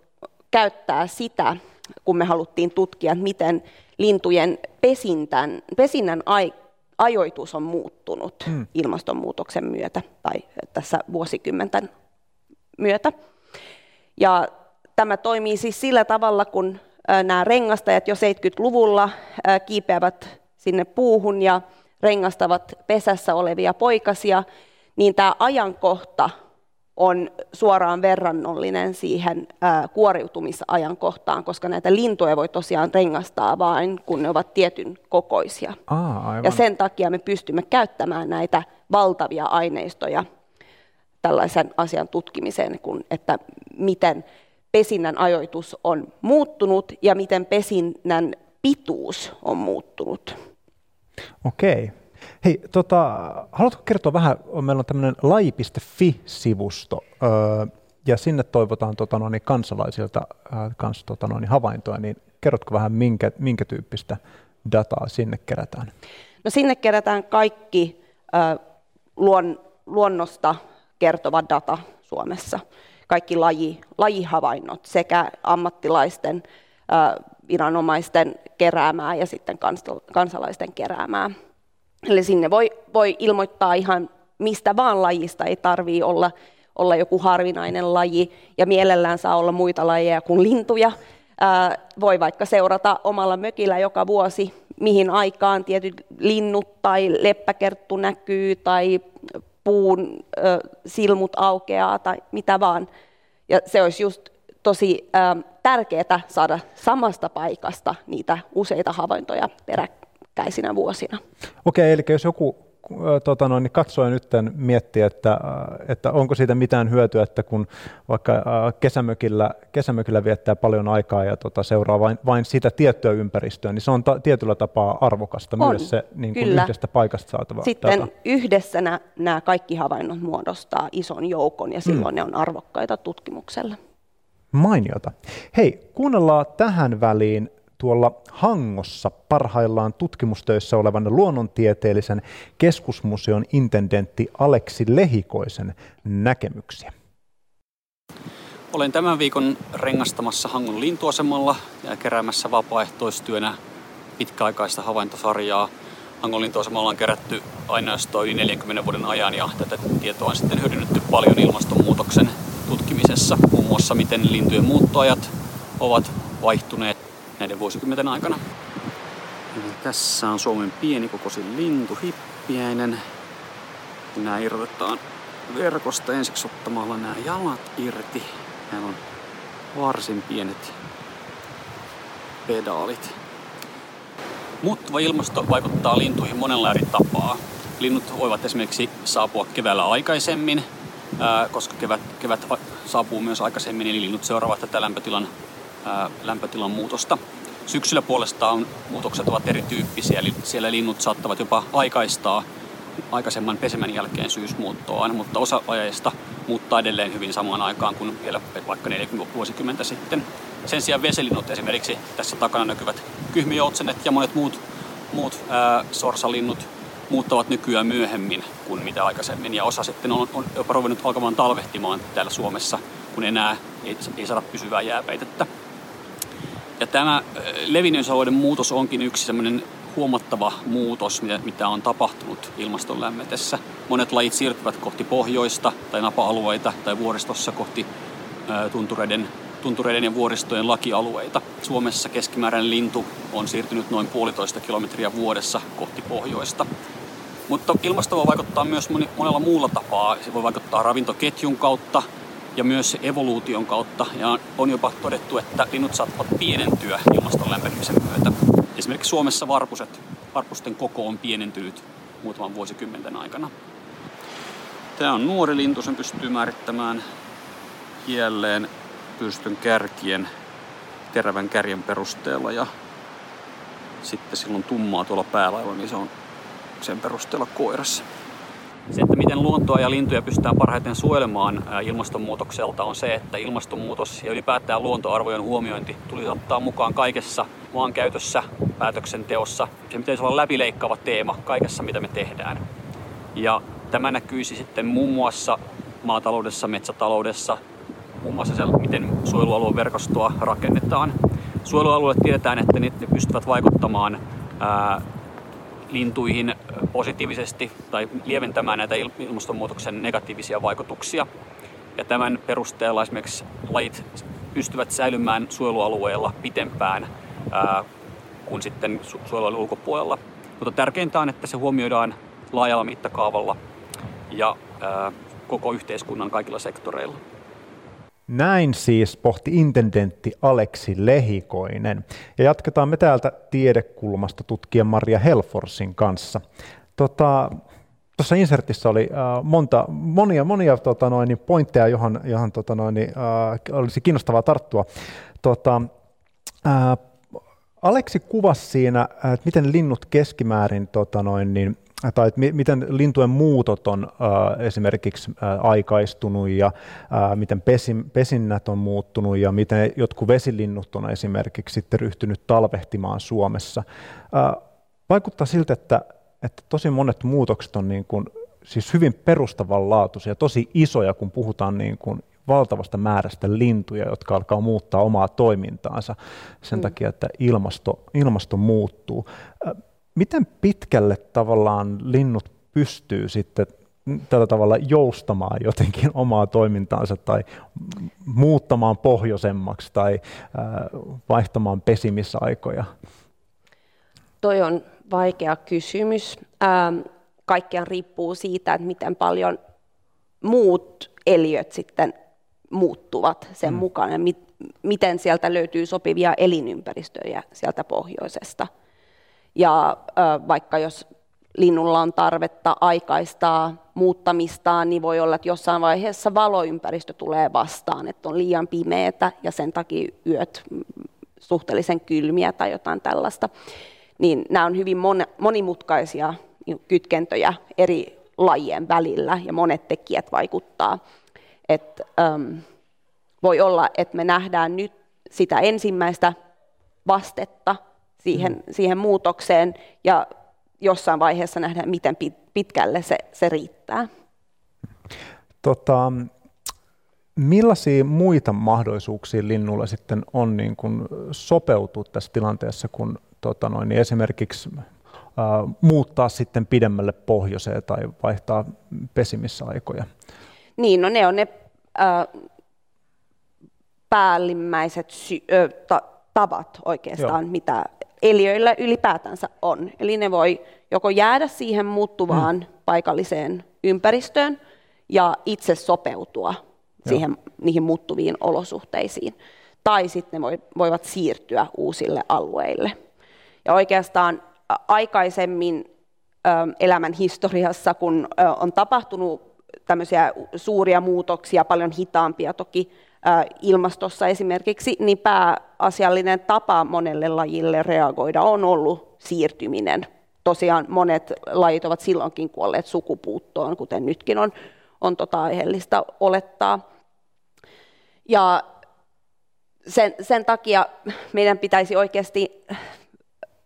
käyttää sitä, kun me haluttiin tutkia, miten lintujen pesintän, pesinnän ai, ajoitus on muuttunut hmm. ilmastonmuutoksen myötä tai tässä vuosikymmenten myötä. Ja tämä toimii siis sillä tavalla, kun nämä rengastajat jo 70-luvulla kiipeävät sinne puuhun ja rengastavat pesässä olevia poikasia, niin tämä ajankohta on suoraan verrannollinen siihen ää, kuoriutumisajankohtaan, koska näitä lintuja voi tosiaan rengastaa vain, kun ne ovat tietyn kokoisia. Aa, aivan. Ja sen takia me pystymme käyttämään näitä valtavia aineistoja tällaisen asian tutkimiseen, kun, että miten pesinnän ajoitus on muuttunut ja miten pesinnän pituus on muuttunut. Okei. Hei, tota, haluatko kertoa vähän, meillä on tämmöinen laji.fi-sivusto, öö, ja sinne toivotaan tota, no, niin kansalaisilta äh, kans, tota, no, niin havaintoja, niin kerrotko vähän, minkä, minkä tyyppistä dataa sinne kerätään? No sinne kerätään kaikki äh, luon, luonnosta kertova data Suomessa, kaikki laji, lajihavainnot sekä ammattilaisten, äh, viranomaisten keräämää ja sitten kansalaisten keräämää. Eli sinne voi, voi ilmoittaa ihan mistä vaan lajista, ei tarvitse olla, olla joku harvinainen laji, ja mielellään saa olla muita lajeja kuin lintuja. Ää, voi vaikka seurata omalla mökillä joka vuosi, mihin aikaan tietyt linnut tai leppäkerttu näkyy, tai puun ö, silmut aukeaa, tai mitä vaan. Ja se olisi just tosi ö, tärkeää saada samasta paikasta niitä useita havaintoja peräkkäisinä vuosina. Okei, eli jos joku tota noin, niin katsoo nyt miettiä, että, että onko siitä mitään hyötyä, että kun vaikka kesämökillä, kesämökillä viettää paljon aikaa ja tota, seuraa vain, vain sitä tiettyä ympäristöä, niin se on ta- tietyllä tapaa arvokasta on, myös se niin kuin yhdestä paikasta saatava Sitten data. yhdessä nämä, nämä kaikki havainnot muodostaa ison joukon ja silloin mm. ne on arvokkaita tutkimukselle. Mainiota. Hei, kuunnellaan tähän väliin tuolla Hangossa parhaillaan tutkimustöissä olevan luonnontieteellisen keskusmuseon intendentti Aleksi Lehikoisen näkemyksiä. Olen tämän viikon rengastamassa Hangon lintuasemalla ja keräämässä vapaaehtoistyönä pitkäaikaista havaintosarjaa. Hangon lintuasemalla on kerätty ainoastaan yli 40 vuoden ajan ja tätä tietoa on sitten hyödynnetty paljon ilmastonmuutoksen tutkimisessa, muun muassa miten lintujen muuttoajat ovat vaihtuneet näiden vuosikymmenten aikana. Eli tässä on Suomen pienikokoisin lintu, hippiäinen. Nämä irrotetaan verkosta ensiksi ottamalla nämä jalat irti. Nämä on varsin pienet pedaalit. Muuttuva ilmasto vaikuttaa lintuihin monella eri tapaa. Linnut voivat esimerkiksi saapua keväällä aikaisemmin, koska kevät, kevät saapuu myös aikaisemmin, eli linnut seuraavat tätä lämpötilan, lämpötilan muutosta. Syksyllä puolestaan muutokset ovat erityyppisiä, eli siellä linnut saattavat jopa aikaistaa aikaisemman pesemän jälkeen syysmuuttoaan, mutta osa lajeista muuttaa edelleen hyvin samaan aikaan kuin vielä vaikka 40 vuosikymmentä sitten. Sen sijaan vesilinnut esimerkiksi tässä takana näkyvät kyhmijoutsenet ja monet muut, muut ää, sorsalinnut muuttavat nykyään myöhemmin kuin mitä aikaisemmin. Ja osa sitten on, on jopa ruvennut alkamaan talvehtimaan täällä Suomessa, kun enää ei, ei saada pysyvää jääpeitettä. Ja tämä levinnysalueiden muutos onkin yksi sellainen huomattava muutos, mitä on tapahtunut ilmaston lämmetessä. Monet lajit siirtyvät kohti pohjoista tai napa-alueita tai vuoristossa kohti tuntureiden, tuntureiden ja vuoristojen lakialueita. Suomessa keskimääräinen lintu on siirtynyt noin puolitoista kilometriä vuodessa kohti pohjoista. Mutta ilmasto voi vaikuttaa myös monella muulla tapaa. Se voi vaikuttaa ravintoketjun kautta ja myös evoluution kautta. Ja on jopa todettu, että linnut saattavat pienentyä ilmaston lämpenemisen myötä. Esimerkiksi Suomessa varpuset, varpusten koko on pienentynyt muutaman vuosikymmenten aikana. Tämä on nuori lintu, sen pystyy määrittämään kielleen pystyn kärkien, terävän kärjen perusteella ja sitten silloin tummaa tuolla päälailla, niin se on sen perusteella koirassa. Se, että miten luontoa ja lintuja pystytään parhaiten suojelemaan ilmastonmuutokselta, on se, että ilmastonmuutos ja ylipäätään luontoarvojen huomiointi tulisi ottaa mukaan kaikessa maankäytössä, päätöksenteossa. Se pitäisi olla läpileikkaava teema kaikessa, mitä me tehdään. Ja tämä näkyisi sitten muun muassa maataloudessa, metsätaloudessa, muun muassa se, miten suojelualueen verkostoa rakennetaan. Suojelualueet tiedetään, että ne pystyvät vaikuttamaan lintuihin positiivisesti tai lieventämään näitä ilmastonmuutoksen negatiivisia vaikutuksia. Ja tämän perusteella esimerkiksi lajit pystyvät säilymään suojelualueella pitempään ää, kuin sitten su- suojelualueen ulkopuolella. Mutta tärkeintä on, että se huomioidaan laajalla mittakaavalla ja ää, koko yhteiskunnan kaikilla sektoreilla. Näin siis pohti intendentti Aleksi Lehikoinen. Ja jatketaan me täältä tiedekulmasta tutkija Maria Helforsin kanssa. Tota, tuossa insertissä oli äh, monta, monia, monia tota noin, pointteja, johon, johon tota noin, äh, olisi kiinnostavaa tarttua. Tota, äh, Aleksi kuvasi siinä, että miten linnut keskimäärin tota noin, niin, tai että miten lintujen muutot on äh, esimerkiksi äh, aikaistunut ja äh, miten pesin, pesinnät on muuttunut ja miten jotkut vesilinnut on esimerkiksi sitten ryhtynyt talvehtimaan Suomessa. Äh, vaikuttaa siltä, että, että tosi monet muutokset on niin kuin, siis hyvin perustavanlaatuisia, tosi isoja, kun puhutaan niin kuin valtavasta määrästä lintuja, jotka alkaa muuttaa omaa toimintaansa sen mm. takia, että ilmasto, ilmasto muuttuu. Miten pitkälle tavallaan linnut pystyy sitten tällä tavalla joustamaan jotenkin omaa toimintaansa tai muuttamaan pohjoisemmaksi tai vaihtamaan pesimisaikoja? Toi on vaikea kysymys. Ähm, kaikkiaan riippuu siitä, että miten paljon muut eliöt sitten muuttuvat sen mm. mukaan ja mit, miten sieltä löytyy sopivia elinympäristöjä sieltä pohjoisesta. Ja vaikka jos linnulla on tarvetta aikaistaa muuttamistaan, niin voi olla, että jossain vaiheessa valoympäristö tulee vastaan, että on liian pimeätä ja sen takia yöt suhteellisen kylmiä tai jotain tällaista. Niin nämä on hyvin monimutkaisia kytkentöjä eri lajien välillä ja monet tekijät vaikuttaa. Et, ähm, voi olla, että me nähdään nyt sitä ensimmäistä vastetta siihen, mm. siihen muutokseen ja jossain vaiheessa nähdään, miten pitkälle se, se riittää. Tota, millaisia muita mahdollisuuksia linnulla sitten on niin kuin sopeutua tässä tilanteessa, kun tota noin, niin esimerkiksi äh, muuttaa sitten pidemmälle pohjoiseen tai vaihtaa pesimisaikoja? Niin, no ne on ne äh, päällimmäiset sy- ö, ta- tavat oikeastaan, Joo. mitä eliöillä ylipäätänsä on. Eli ne voi joko jäädä siihen muuttuvaan mm. paikalliseen ympäristöön ja itse sopeutua siihen, niihin muuttuviin olosuhteisiin. Tai sitten ne voivat siirtyä uusille alueille. Ja oikeastaan aikaisemmin elämän historiassa, kun on tapahtunut tämmöisiä suuria muutoksia, paljon hitaampia toki ilmastossa esimerkiksi, niin pääasiallinen tapa monelle lajille reagoida on ollut siirtyminen. Tosiaan monet lajit ovat silloinkin kuolleet sukupuuttoon, kuten nytkin on, on tota aiheellista olettaa. Ja sen, sen takia meidän pitäisi oikeasti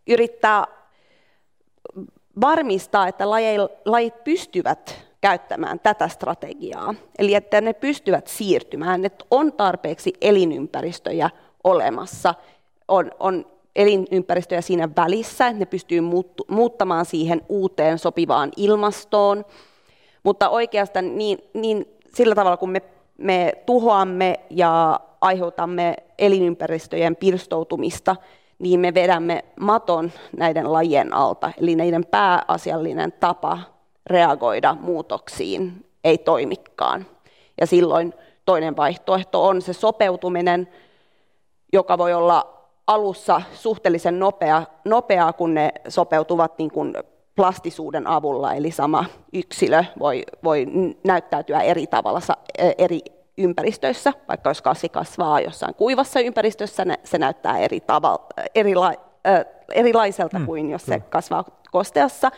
yrittää varmistaa, että lajit pystyvät käyttämään tätä strategiaa. Eli että ne pystyvät siirtymään, että on tarpeeksi elinympäristöjä olemassa, on, on elinympäristöjä siinä välissä, että ne pystyy muuttamaan siihen uuteen sopivaan ilmastoon. Mutta oikeastaan niin, niin sillä tavalla, kun me, me tuhoamme ja aiheutamme elinympäristöjen pirstoutumista, niin me vedämme maton näiden lajien alta. Eli näiden pääasiallinen tapa reagoida muutoksiin ei toimikaan. Ja silloin toinen vaihtoehto on se sopeutuminen, joka voi olla alussa suhteellisen nopea, nopeaa, kun ne sopeutuvat niin kuin plastisuuden avulla, eli sama yksilö voi, voi näyttäytyä eri tavalla eri ympäristöissä, vaikka jos kasvi kasvaa jossain kuivassa ympäristössä, se näyttää eri tavalla, erila, äh, erilaiselta mm, kuin jos se kasvaa kosteassa.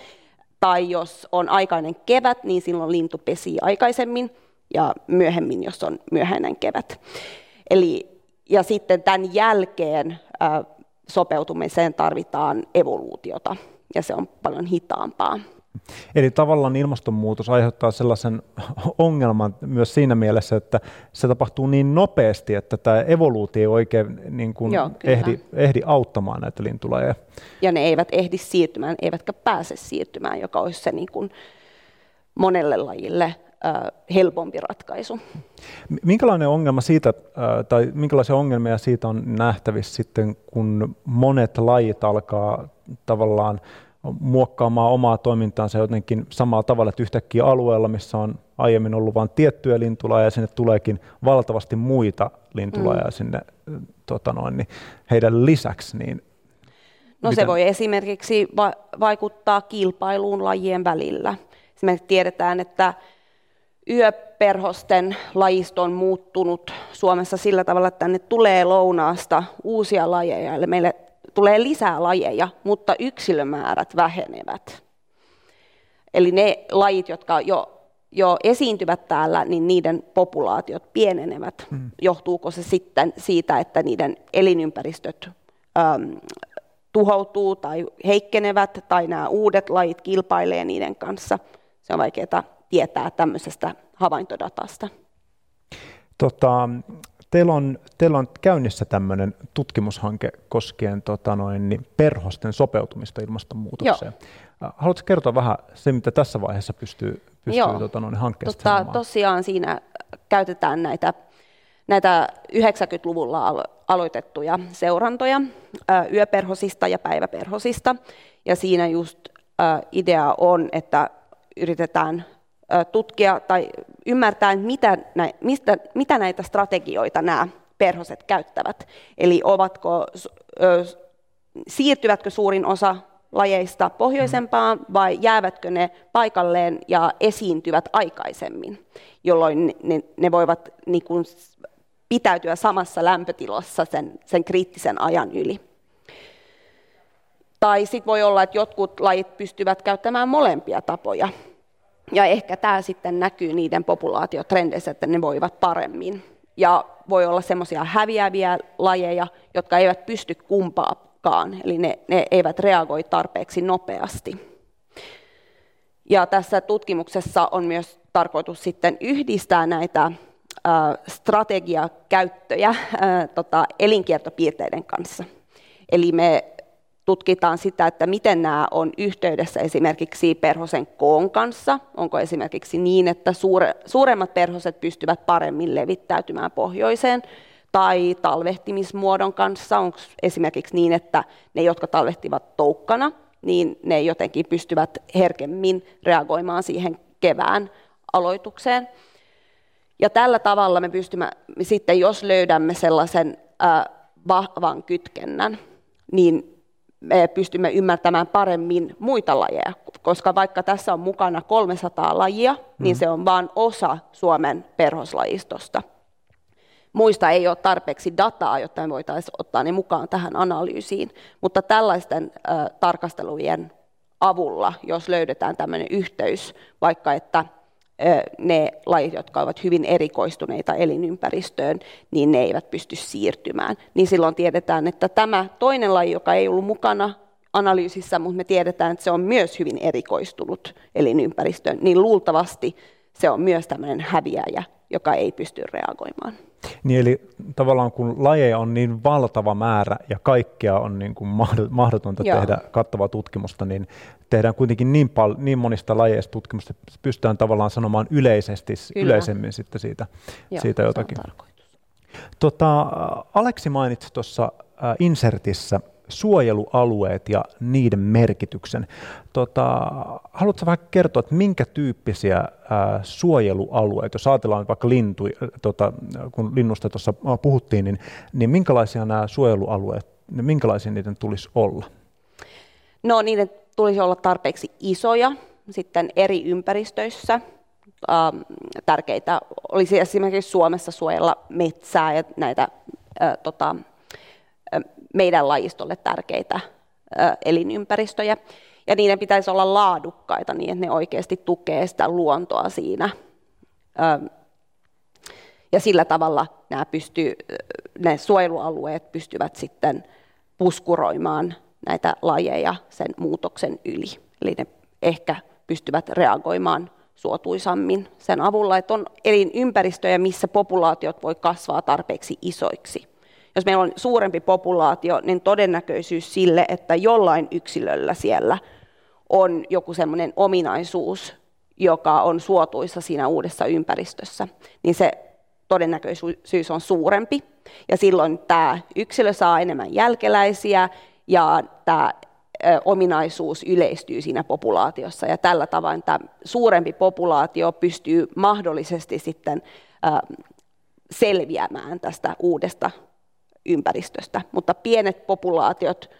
Tai jos on aikainen kevät, niin silloin lintu pesii aikaisemmin ja myöhemmin, jos on myöhäinen kevät. Eli, ja sitten tämän jälkeen sopeutumiseen tarvitaan evoluutiota, ja se on paljon hitaampaa. Eli tavallaan ilmastonmuutos aiheuttaa sellaisen ongelman myös siinä mielessä, että se tapahtuu niin nopeasti, että tämä evoluutio ei oikein niin kuin Joo, ehdi, ehdi auttamaan näitä lintulajeja. Ja ne eivät ehdi siirtymään, eivätkä pääse siirtymään, joka olisi se niin kuin monelle lajille helpompi ratkaisu. Minkälainen ongelma siitä, tai minkälaisia ongelmia siitä on nähtävissä sitten, kun monet lajit alkaa tavallaan muokkaamaan omaa toimintaansa jotenkin samalla tavalla, että yhtäkkiä alueella, missä on aiemmin ollut vain tiettyjä lintulajeja, sinne tuleekin valtavasti muita lintulajeja mm. sinne tota noin, niin heidän lisäksi. Niin no miten? se voi esimerkiksi va- vaikuttaa kilpailuun lajien välillä. Esimerkiksi tiedetään, että yöperhosten lajisto on muuttunut Suomessa sillä tavalla, että tänne tulee lounaasta uusia lajeja. Eli meille tulee lisää lajeja, mutta yksilömäärät vähenevät. Eli ne lajit, jotka jo, jo esiintyvät täällä, niin niiden populaatiot pienenevät. Mm. Johtuuko se sitten siitä, että niiden elinympäristöt äm, tuhoutuu tai heikkenevät, tai nämä uudet lajit kilpailee niiden kanssa? Se on vaikeaa tietää tämmöisestä havaintodatasta. Tota, teillä on, teillä on käynnissä tämmöinen tutkimushanke koskien tota noin, niin perhosten sopeutumista ilmastonmuutokseen. Joo. Haluatko kertoa vähän se, mitä tässä vaiheessa pystyy, pystyy tota noin, hankkeesta tota, Tosiaan siinä käytetään näitä, näitä 90-luvulla aloitettuja seurantoja yöperhosista ja päiväperhosista. Ja siinä just idea on, että yritetään tutkia tai ymmärtää, mitä, mistä, mitä näitä strategioita nämä perhoset käyttävät. Eli ovatko, siirtyvätkö suurin osa lajeista pohjoisempaan vai jäävätkö ne paikalleen ja esiintyvät aikaisemmin, jolloin ne, ne voivat niin kuin, pitäytyä samassa lämpötilassa sen, sen kriittisen ajan yli. Tai sitten voi olla, että jotkut lajit pystyvät käyttämään molempia tapoja. Ja ehkä tämä sitten näkyy niiden populaatiotrendeissä, että ne voivat paremmin. Ja voi olla semmoisia häviäviä lajeja, jotka eivät pysty kumpaakaan, eli ne, ne eivät reagoi tarpeeksi nopeasti. Ja tässä tutkimuksessa on myös tarkoitus sitten yhdistää näitä strategiakäyttöjä tota, elinkiertopiirteiden kanssa. Eli me tutkitaan sitä, että miten nämä on yhteydessä esimerkiksi perhosen koon kanssa. Onko esimerkiksi niin, että suure, suuremmat perhoset pystyvät paremmin levittäytymään pohjoiseen, tai talvehtimismuodon kanssa. Onko esimerkiksi niin, että ne, jotka talvehtivat toukkana, niin ne jotenkin pystyvät herkemmin reagoimaan siihen kevään aloitukseen. Ja tällä tavalla me pystymme sitten, jos löydämme sellaisen äh, vahvan kytkennän, niin me pystymme ymmärtämään paremmin muita lajeja, koska vaikka tässä on mukana 300 lajia, mm. niin se on vain osa Suomen perhoslajistosta. Muista ei ole tarpeeksi dataa, jotta me voitaisiin ottaa ne mukaan tähän analyysiin, mutta tällaisten äh, tarkastelujen avulla, jos löydetään tämmöinen yhteys, vaikka että ne lajit, jotka ovat hyvin erikoistuneita elinympäristöön, niin ne eivät pysty siirtymään. Niin silloin tiedetään, että tämä toinen laji, joka ei ollut mukana analyysissä, mutta me tiedetään, että se on myös hyvin erikoistunut elinympäristö, niin luultavasti se on myös tämmöinen häviäjä, joka ei pysty reagoimaan. Niin eli tavallaan kun lajeja on niin valtava määrä ja kaikkea on niin kuin mahdotonta Joo. tehdä kattavaa tutkimusta, niin tehdään kuitenkin niin, pal- niin monista lajeista tutkimusta, että pystytään tavallaan sanomaan yleisesti, yleisemmin sitten siitä, Joo, siitä jotakin. Tota, Aleksi mainitsi tuossa insertissä suojelualueet ja niiden merkityksen. Tota, haluatko vähän kertoa, että minkä tyyppisiä ää, suojelualueita, jos ajatellaan vaikka lintu, tota, kun linnusta tuossa puhuttiin, niin, niin minkälaisia nämä suojelualueet, minkälaisia niiden tulisi olla? No niiden tulisi olla tarpeeksi isoja sitten eri ympäristöissä. Ähm, tärkeitä olisi esimerkiksi Suomessa suojella metsää ja näitä äh, tota, meidän lajistolle tärkeitä elinympäristöjä. Ja niiden pitäisi olla laadukkaita niin, että ne oikeasti tukee sitä luontoa siinä. Ja sillä tavalla nämä, pystyy, ne suojelualueet pystyvät sitten puskuroimaan näitä lajeja sen muutoksen yli. Eli ne ehkä pystyvät reagoimaan suotuisammin sen avulla, että on elinympäristöjä, missä populaatiot voi kasvaa tarpeeksi isoiksi jos meillä on suurempi populaatio, niin todennäköisyys sille, että jollain yksilöllä siellä on joku sellainen ominaisuus, joka on suotuissa siinä uudessa ympäristössä, niin se todennäköisyys on suurempi. Ja silloin tämä yksilö saa enemmän jälkeläisiä ja tämä ominaisuus yleistyy siinä populaatiossa. Ja tällä tavoin tämä suurempi populaatio pystyy mahdollisesti sitten selviämään tästä uudesta ympäristöstä. Mutta pienet populaatiot,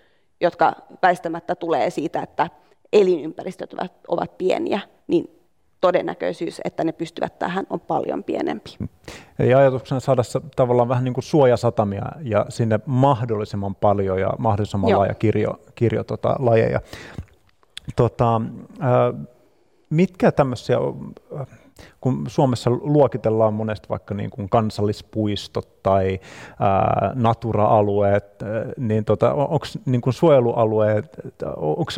jotka väistämättä tulee siitä, että elinympäristöt ovat pieniä, niin todennäköisyys, että ne pystyvät tähän, on paljon pienempi. Eli ajatuksena saada tavallaan vähän niin kuin suojasatamia ja sinne mahdollisimman paljon ja mahdollisimman Joo. laaja kirjo, kirjo tota, lajeja. Tota, äh, mitkä tämmöisiä kun Suomessa luokitellaan monesti vaikka niin kuin kansallispuistot tai ää, natura-alueet, niin tota, onko niin kuin suojelualueet,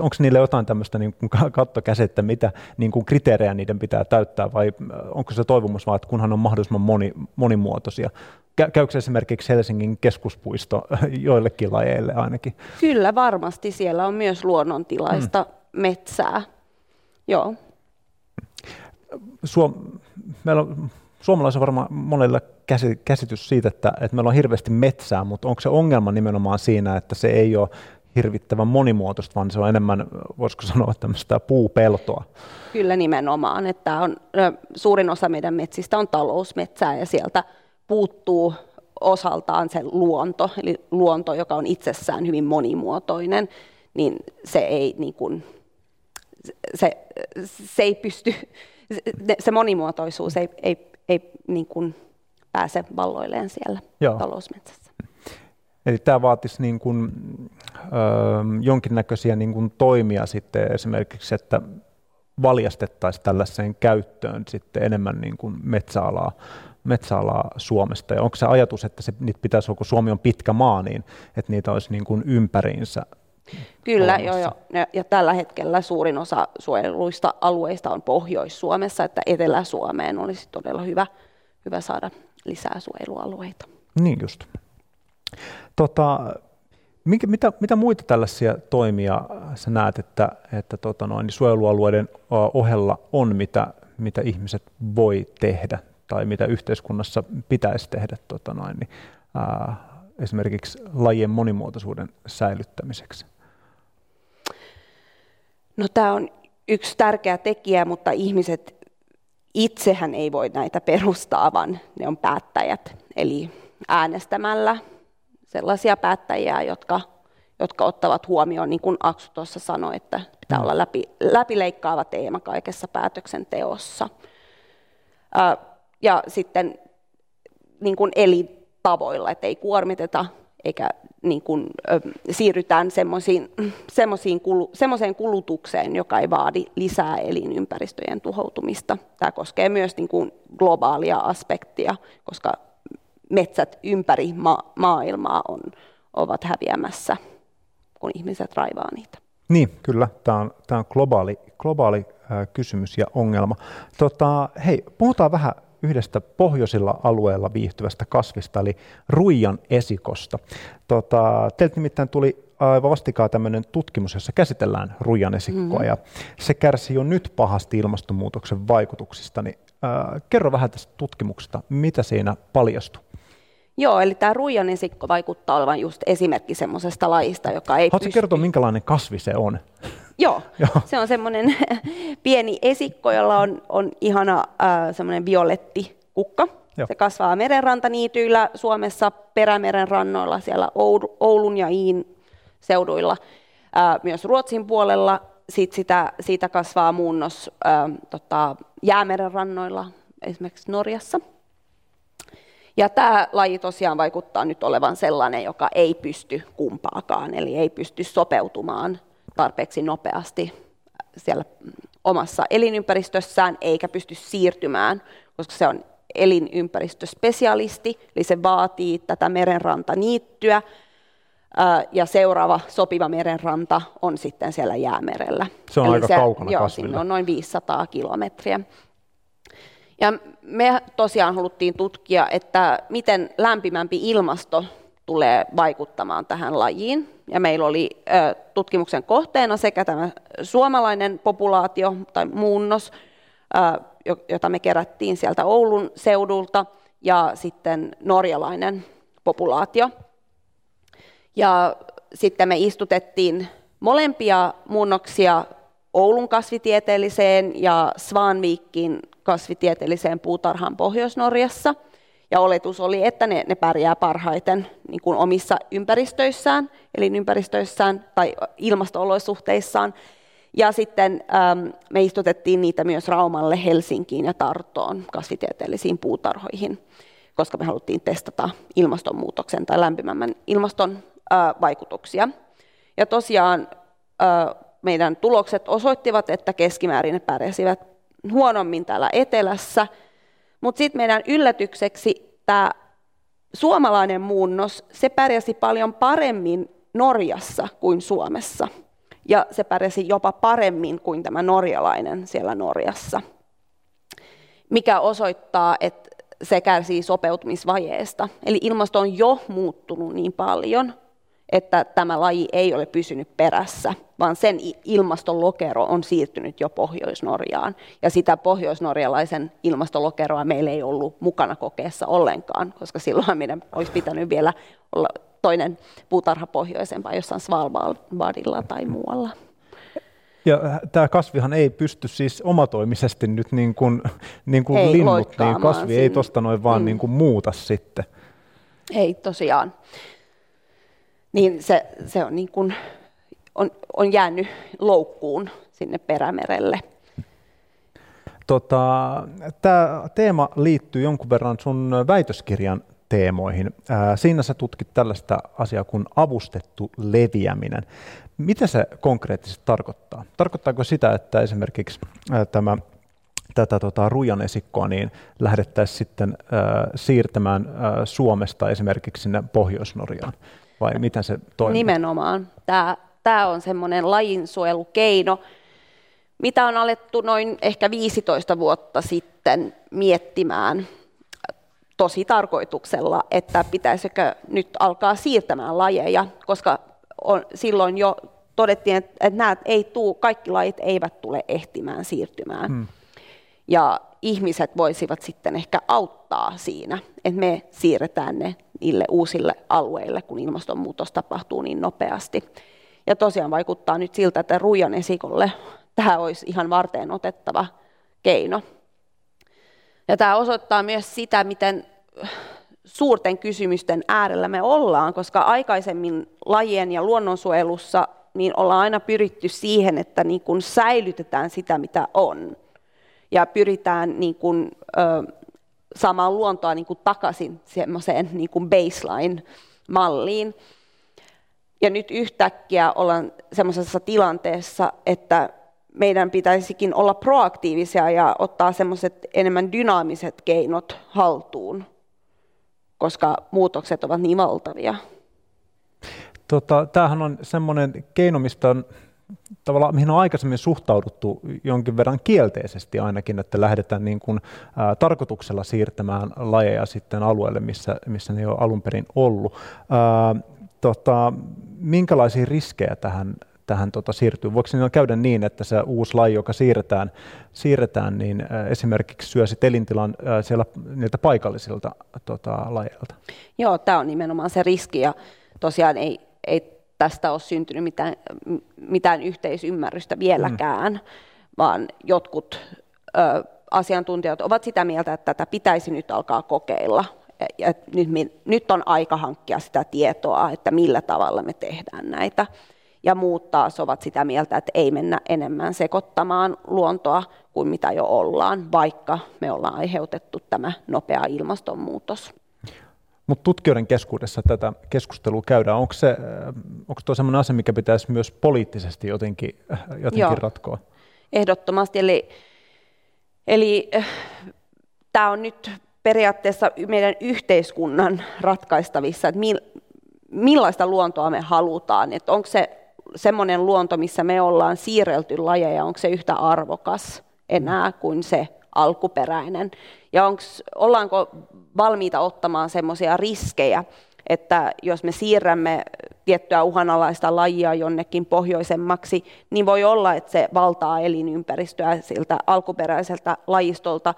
onko niille jotain tämmöistä niin kuin kattokäsettä, mitä niin kuin kriteerejä niiden pitää täyttää, vai onko se toivomus vaan, että kunhan on mahdollisimman moni, monimuotoisia? Käykö esimerkiksi Helsingin keskuspuisto [LAUGHS] joillekin lajeille ainakin? Kyllä, varmasti. Siellä on myös luonnontilaista mm. metsää. Joo. Suom, meillä on suomalaisilla varmaan monelle käsitys siitä, että, että meillä on hirveästi metsää, mutta onko se ongelma nimenomaan siinä, että se ei ole hirvittävän monimuotoista, vaan se on enemmän, voisiko sanoa, tämmöistä puupeltoa? Kyllä nimenomaan, että on, suurin osa meidän metsistä on talousmetsää ja sieltä puuttuu osaltaan se luonto, eli luonto, joka on itsessään hyvin monimuotoinen, niin se ei, niin kuin, se, se ei pysty se monimuotoisuus ei, ei, ei niin kuin pääse valloilleen siellä Joo. talousmetsässä. Eli tämä vaatisi niin kuin, ö, jonkinnäköisiä niin kuin toimia sitten esimerkiksi, että valjastettaisiin tällaiseen käyttöön sitten enemmän niin kuin metsäalaa, metsäalaa Suomesta. Ja onko se ajatus, että se, niitä pitäisi, kun Suomi on pitkä maa, niin että niitä olisi niin kuin ympäriinsä Kyllä, joo, joo. Ja, tällä hetkellä suurin osa suojeluista alueista on Pohjois-Suomessa, että Etelä-Suomeen olisi todella hyvä, hyvä saada lisää suojelualueita. Niin just. Tota, minkä, mitä, mitä muita tällaisia toimia sä näet, että, että tota noin, niin suojelualueiden ohella on, mitä, mitä ihmiset voi tehdä tai mitä yhteiskunnassa pitäisi tehdä tota noin, niin, ää, esimerkiksi lajien monimuotoisuuden säilyttämiseksi? No tämä on yksi tärkeä tekijä, mutta ihmiset itsehän ei voi näitä perustaa, vaan ne on päättäjät. Eli äänestämällä sellaisia päättäjiä, jotka, jotka ottavat huomioon, niin kuin Aksu tuossa sanoi, että pitää olla läpi, läpileikkaava teema kaikessa päätöksenteossa. Ja sitten niin kuin elintavoilla, että ei kuormiteta eikä niin kuin, ö, siirrytään semmoiseen kulutukseen, joka ei vaadi lisää elinympäristöjen tuhoutumista. Tämä koskee myös niin kuin globaalia aspektia, koska metsät ympäri ma- maailmaa on, ovat häviämässä, kun ihmiset raivaa niitä. Niin, kyllä. Tämä on, tämä on globaali, globaali äh, kysymys ja ongelma. Tota, hei, puhutaan vähän yhdestä pohjoisilla alueella viihtyvästä kasvista, eli ruijan esikosta. Tota, teiltä nimittäin tuli aivan vastikaan tämmöinen tutkimus, jossa käsitellään ruijan esikkoa, mm. ja se kärsii jo nyt pahasti ilmastonmuutoksen vaikutuksista. Niin, äh, kerro vähän tästä tutkimuksesta, mitä siinä paljastui? Joo, eli tämä ruijan esikko vaikuttaa olevan just esimerkki semmoisesta lajista, joka ei Haluatko pysty... kertoa, minkälainen kasvi se on? Joo, Joo. se on semmoinen [LAUGHS] pieni esikko, jolla on, on ihana äh, semmoinen violetti kukka. Joo. Se kasvaa merenrantaniityillä Suomessa, perämeren rannoilla, siellä Oulun ja Iin seuduilla, äh, myös Ruotsin puolella. Sitten sitä, siitä kasvaa muunnos äh, tota, jäämeren rannoilla, esimerkiksi Norjassa. Ja tämä laji tosiaan vaikuttaa nyt olevan sellainen, joka ei pysty kumpaakaan, eli ei pysty sopeutumaan tarpeeksi nopeasti siellä omassa elinympäristössään, eikä pysty siirtymään, koska se on elinympäristöspesialisti, eli se vaatii tätä merenrantaniittyä, ja seuraava sopiva merenranta on sitten siellä jäämerellä. Se on eli aika se, kaukana joo, sinne on noin 500 kilometriä. Ja me tosiaan haluttiin tutkia, että miten lämpimämpi ilmasto tulee vaikuttamaan tähän lajiin. Ja meillä oli tutkimuksen kohteena sekä tämä suomalainen populaatio tai muunnos, jota me kerättiin sieltä Oulun seudulta, ja sitten norjalainen populaatio. Ja sitten me istutettiin molempia muunnoksia Oulun kasvitieteelliseen ja Svanvikin kasvitieteelliseen puutarhaan Pohjois-Norjassa. Ja oletus oli, että ne, ne pärjää parhaiten niin kuin omissa ympäristöissään, eli ympäristöissään tai ilmasto-olosuhteissaan. Ja sitten ähm, me istutettiin niitä myös Raumalle, Helsinkiin ja Tartoon kasvitieteellisiin puutarhoihin, koska me haluttiin testata ilmastonmuutoksen tai lämpimämmän ilmaston äh, vaikutuksia. Ja tosiaan äh, meidän tulokset osoittivat, että keskimäärin ne pärjäsivät huonommin täällä etelässä. Mutta sitten meidän yllätykseksi tämä suomalainen muunnos, se pärjäsi paljon paremmin Norjassa kuin Suomessa. Ja se pärjäsi jopa paremmin kuin tämä norjalainen siellä Norjassa. Mikä osoittaa, että se kärsii sopeutumisvajeesta. Eli ilmasto on jo muuttunut niin paljon, että tämä laji ei ole pysynyt perässä, vaan sen ilmastolokero on siirtynyt jo Pohjois-Norjaan. Ja sitä pohjoisnorjalaisen ilmastolokeroa meillä ei ollut mukana kokeessa ollenkaan, koska silloin meidän olisi pitänyt vielä olla toinen puutarha pohjoisempaa jossain Svalbardilla tai muualla. Ja tämä kasvihan ei pysty siis omatoimisesti nyt niin kuin, niin kuin ei, linnut, niin kasvi sinne. ei tuosta noin vaan mm. niin kuin muuta sitten. Ei tosiaan niin se, se on, niin kuin, on, on jäänyt loukkuun sinne perämerelle. Tota, Tämä teema liittyy jonkun verran sun väitöskirjan teemoihin. Ää, siinä sä tutkit tällaista asiaa kuin avustettu leviäminen. Mitä se konkreettisesti tarkoittaa? Tarkoittaako sitä, että esimerkiksi ää, tämä tätä tota, rujan esikkoa niin lähdettäisiin sitten ää, siirtämään ää, Suomesta esimerkiksi sinne Pohjois-Norjaan? Vai miten se toimii? Nimenomaan. Tämä, tämä on semmoinen lajinsuojelukeino, mitä on alettu noin ehkä 15 vuotta sitten miettimään tosi tarkoituksella, että pitäisikö nyt alkaa siirtämään lajeja, koska on, silloin jo todettiin, että, että nämä ei tuu, kaikki lajit eivät tule ehtimään siirtymään. Hmm. Ja ihmiset voisivat sitten ehkä auttaa siinä, että me siirretään ne niille uusille alueille, kun ilmastonmuutos tapahtuu niin nopeasti. Ja tosiaan vaikuttaa nyt siltä, että ruijan esikolle tämä olisi ihan varteen otettava keino. Ja tämä osoittaa myös sitä, miten suurten kysymysten äärellä me ollaan, koska aikaisemmin lajien ja luonnonsuojelussa niin ollaan aina pyritty siihen, että niin kun säilytetään sitä, mitä on. Ja pyritään niin kun, ö, saamaan luontoa niin kuin takaisin semmoiseen niin kuin baseline-malliin. Ja nyt yhtäkkiä ollaan semmoisessa tilanteessa, että meidän pitäisikin olla proaktiivisia ja ottaa semmoiset enemmän dynaamiset keinot haltuun, koska muutokset ovat niin valtavia. Tota, tämähän on semmoinen keino, mistä on tavallaan, mihin on aikaisemmin suhtauduttu jonkin verran kielteisesti ainakin, että lähdetään niin kuin, ää, tarkoituksella siirtämään lajeja sitten alueelle, missä, missä ne ole alun perin ollut. Ää, tota, minkälaisia riskejä tähän, tähän tota, siirtyy? Voiko siinä käydä niin, että se uusi laji, joka siirretään, siirretään niin esimerkiksi syö sit elintilan ää, siellä niiltä paikallisilta tota, lajeilta? Joo, tämä on nimenomaan se riski ja tosiaan ei, ei tästä ole syntynyt mitään, mitään yhteisymmärrystä vieläkään, mm. vaan jotkut ö, asiantuntijat ovat sitä mieltä, että tätä pitäisi nyt alkaa kokeilla. Ja nyt, nyt on aika hankkia sitä tietoa, että millä tavalla me tehdään näitä. Ja muut taas ovat sitä mieltä, että ei mennä enemmän sekoittamaan luontoa kuin mitä jo ollaan, vaikka me ollaan aiheutettu tämä nopea ilmastonmuutos. Mutta tutkijoiden keskuudessa tätä keskustelua käydään. Onko se onko tuo sellainen asia, mikä pitäisi myös poliittisesti jotenkin, jotenkin Joo. ratkoa? Ehdottomasti. Eli, eli tämä on nyt periaatteessa meidän yhteiskunnan ratkaistavissa, että millaista luontoa me halutaan. Että onko se semmoinen luonto, missä me ollaan siirrelty lajeja, onko se yhtä arvokas enää kuin se alkuperäinen. Ja onks, ollaanko valmiita ottamaan semmoisia riskejä, että jos me siirrämme tiettyä uhanalaista lajia jonnekin pohjoisemmaksi, niin voi olla, että se valtaa elinympäristöä siltä alkuperäiseltä lajistolta,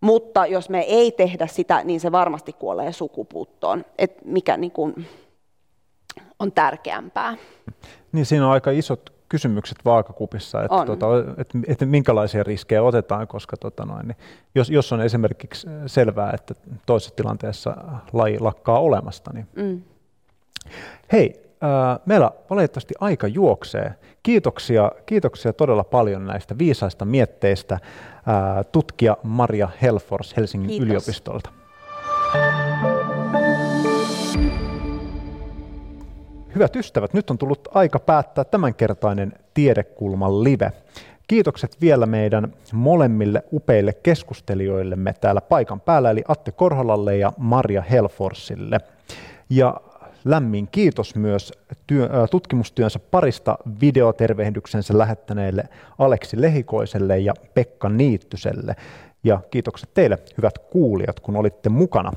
mutta jos me ei tehdä sitä, niin se varmasti kuolee sukupuuttoon, Et mikä niin kuin on tärkeämpää. Niin siinä on aika isot kysymykset vaakakupissa, että, tota, että, että minkälaisia riskejä otetaan, koska tota noin, niin jos, jos on esimerkiksi selvää, että toisessa tilanteessa laji lakkaa olemasta, niin mm. hei, äh, meillä valitettavasti aika juoksee. Kiitoksia, kiitoksia todella paljon näistä viisaista mietteistä äh, tutkija Maria Helfors Helsingin Kiitos. yliopistolta. Hyvät ystävät, nyt on tullut aika päättää tämänkertainen Tiedekulman live. Kiitokset vielä meidän molemmille upeille keskustelijoillemme täällä paikan päällä, eli Atte Korholalle ja Maria Helforsille. Ja lämmin kiitos myös työ, tutkimustyönsä parista videotervehdyksensä lähettäneelle Aleksi Lehikoiselle ja Pekka Niittyselle. Ja kiitokset teille, hyvät kuulijat, kun olitte mukana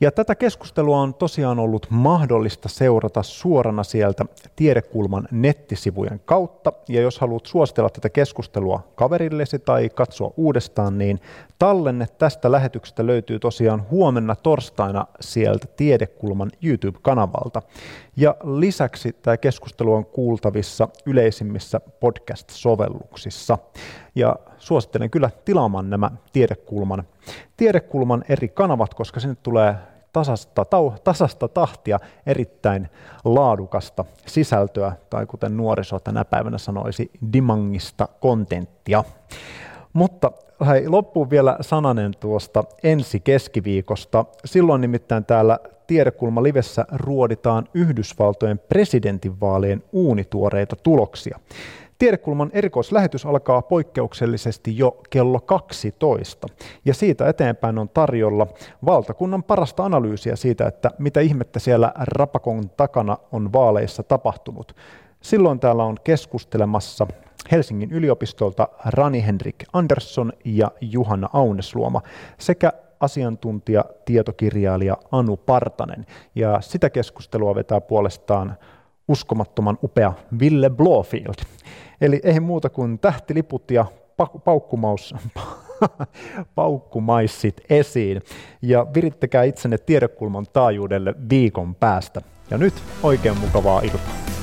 ja tätä keskustelua on tosiaan ollut mahdollista seurata suorana sieltä Tiedekulman nettisivujen kautta. Ja jos haluat suositella tätä keskustelua kaverillesi tai katsoa uudestaan, niin tallenne tästä lähetyksestä löytyy tosiaan huomenna torstaina sieltä Tiedekulman YouTube-kanavalta. Ja lisäksi tämä keskustelu on kuultavissa yleisimmissä podcast-sovelluksissa. Ja suosittelen kyllä tilaamaan nämä Tiedekulman, tiedekulman eri kanavat, koska sinne tulee tasasta, tau, tasasta tahtia erittäin laadukasta sisältöä, tai kuten nuoriso tänä päivänä sanoisi, dimangista kontenttia. Mutta hei, loppuun vielä sananen tuosta ensi keskiviikosta. Silloin nimittäin täällä Tiedekulma Livessä ruoditaan Yhdysvaltojen presidentinvaalien uunituoreita tuloksia. Tiedekulman erikoislähetys alkaa poikkeuksellisesti jo kello 12, ja siitä eteenpäin on tarjolla valtakunnan parasta analyysiä siitä, että mitä ihmettä siellä rapakon takana on vaaleissa tapahtunut. Silloin täällä on keskustelemassa Helsingin yliopistolta Rani Henrik Andersson ja Juhanna Aunesluoma sekä asiantuntija tietokirjailija Anu Partanen. Ja sitä keskustelua vetää puolestaan uskomattoman upea Ville Blofield. Eli ei muuta kuin tähtiliput ja paukkumaus, [LAUGHS] paukkumaissit esiin ja virittäkää itsenne tiedekulman taajuudelle viikon päästä. Ja nyt oikein mukavaa iltaa.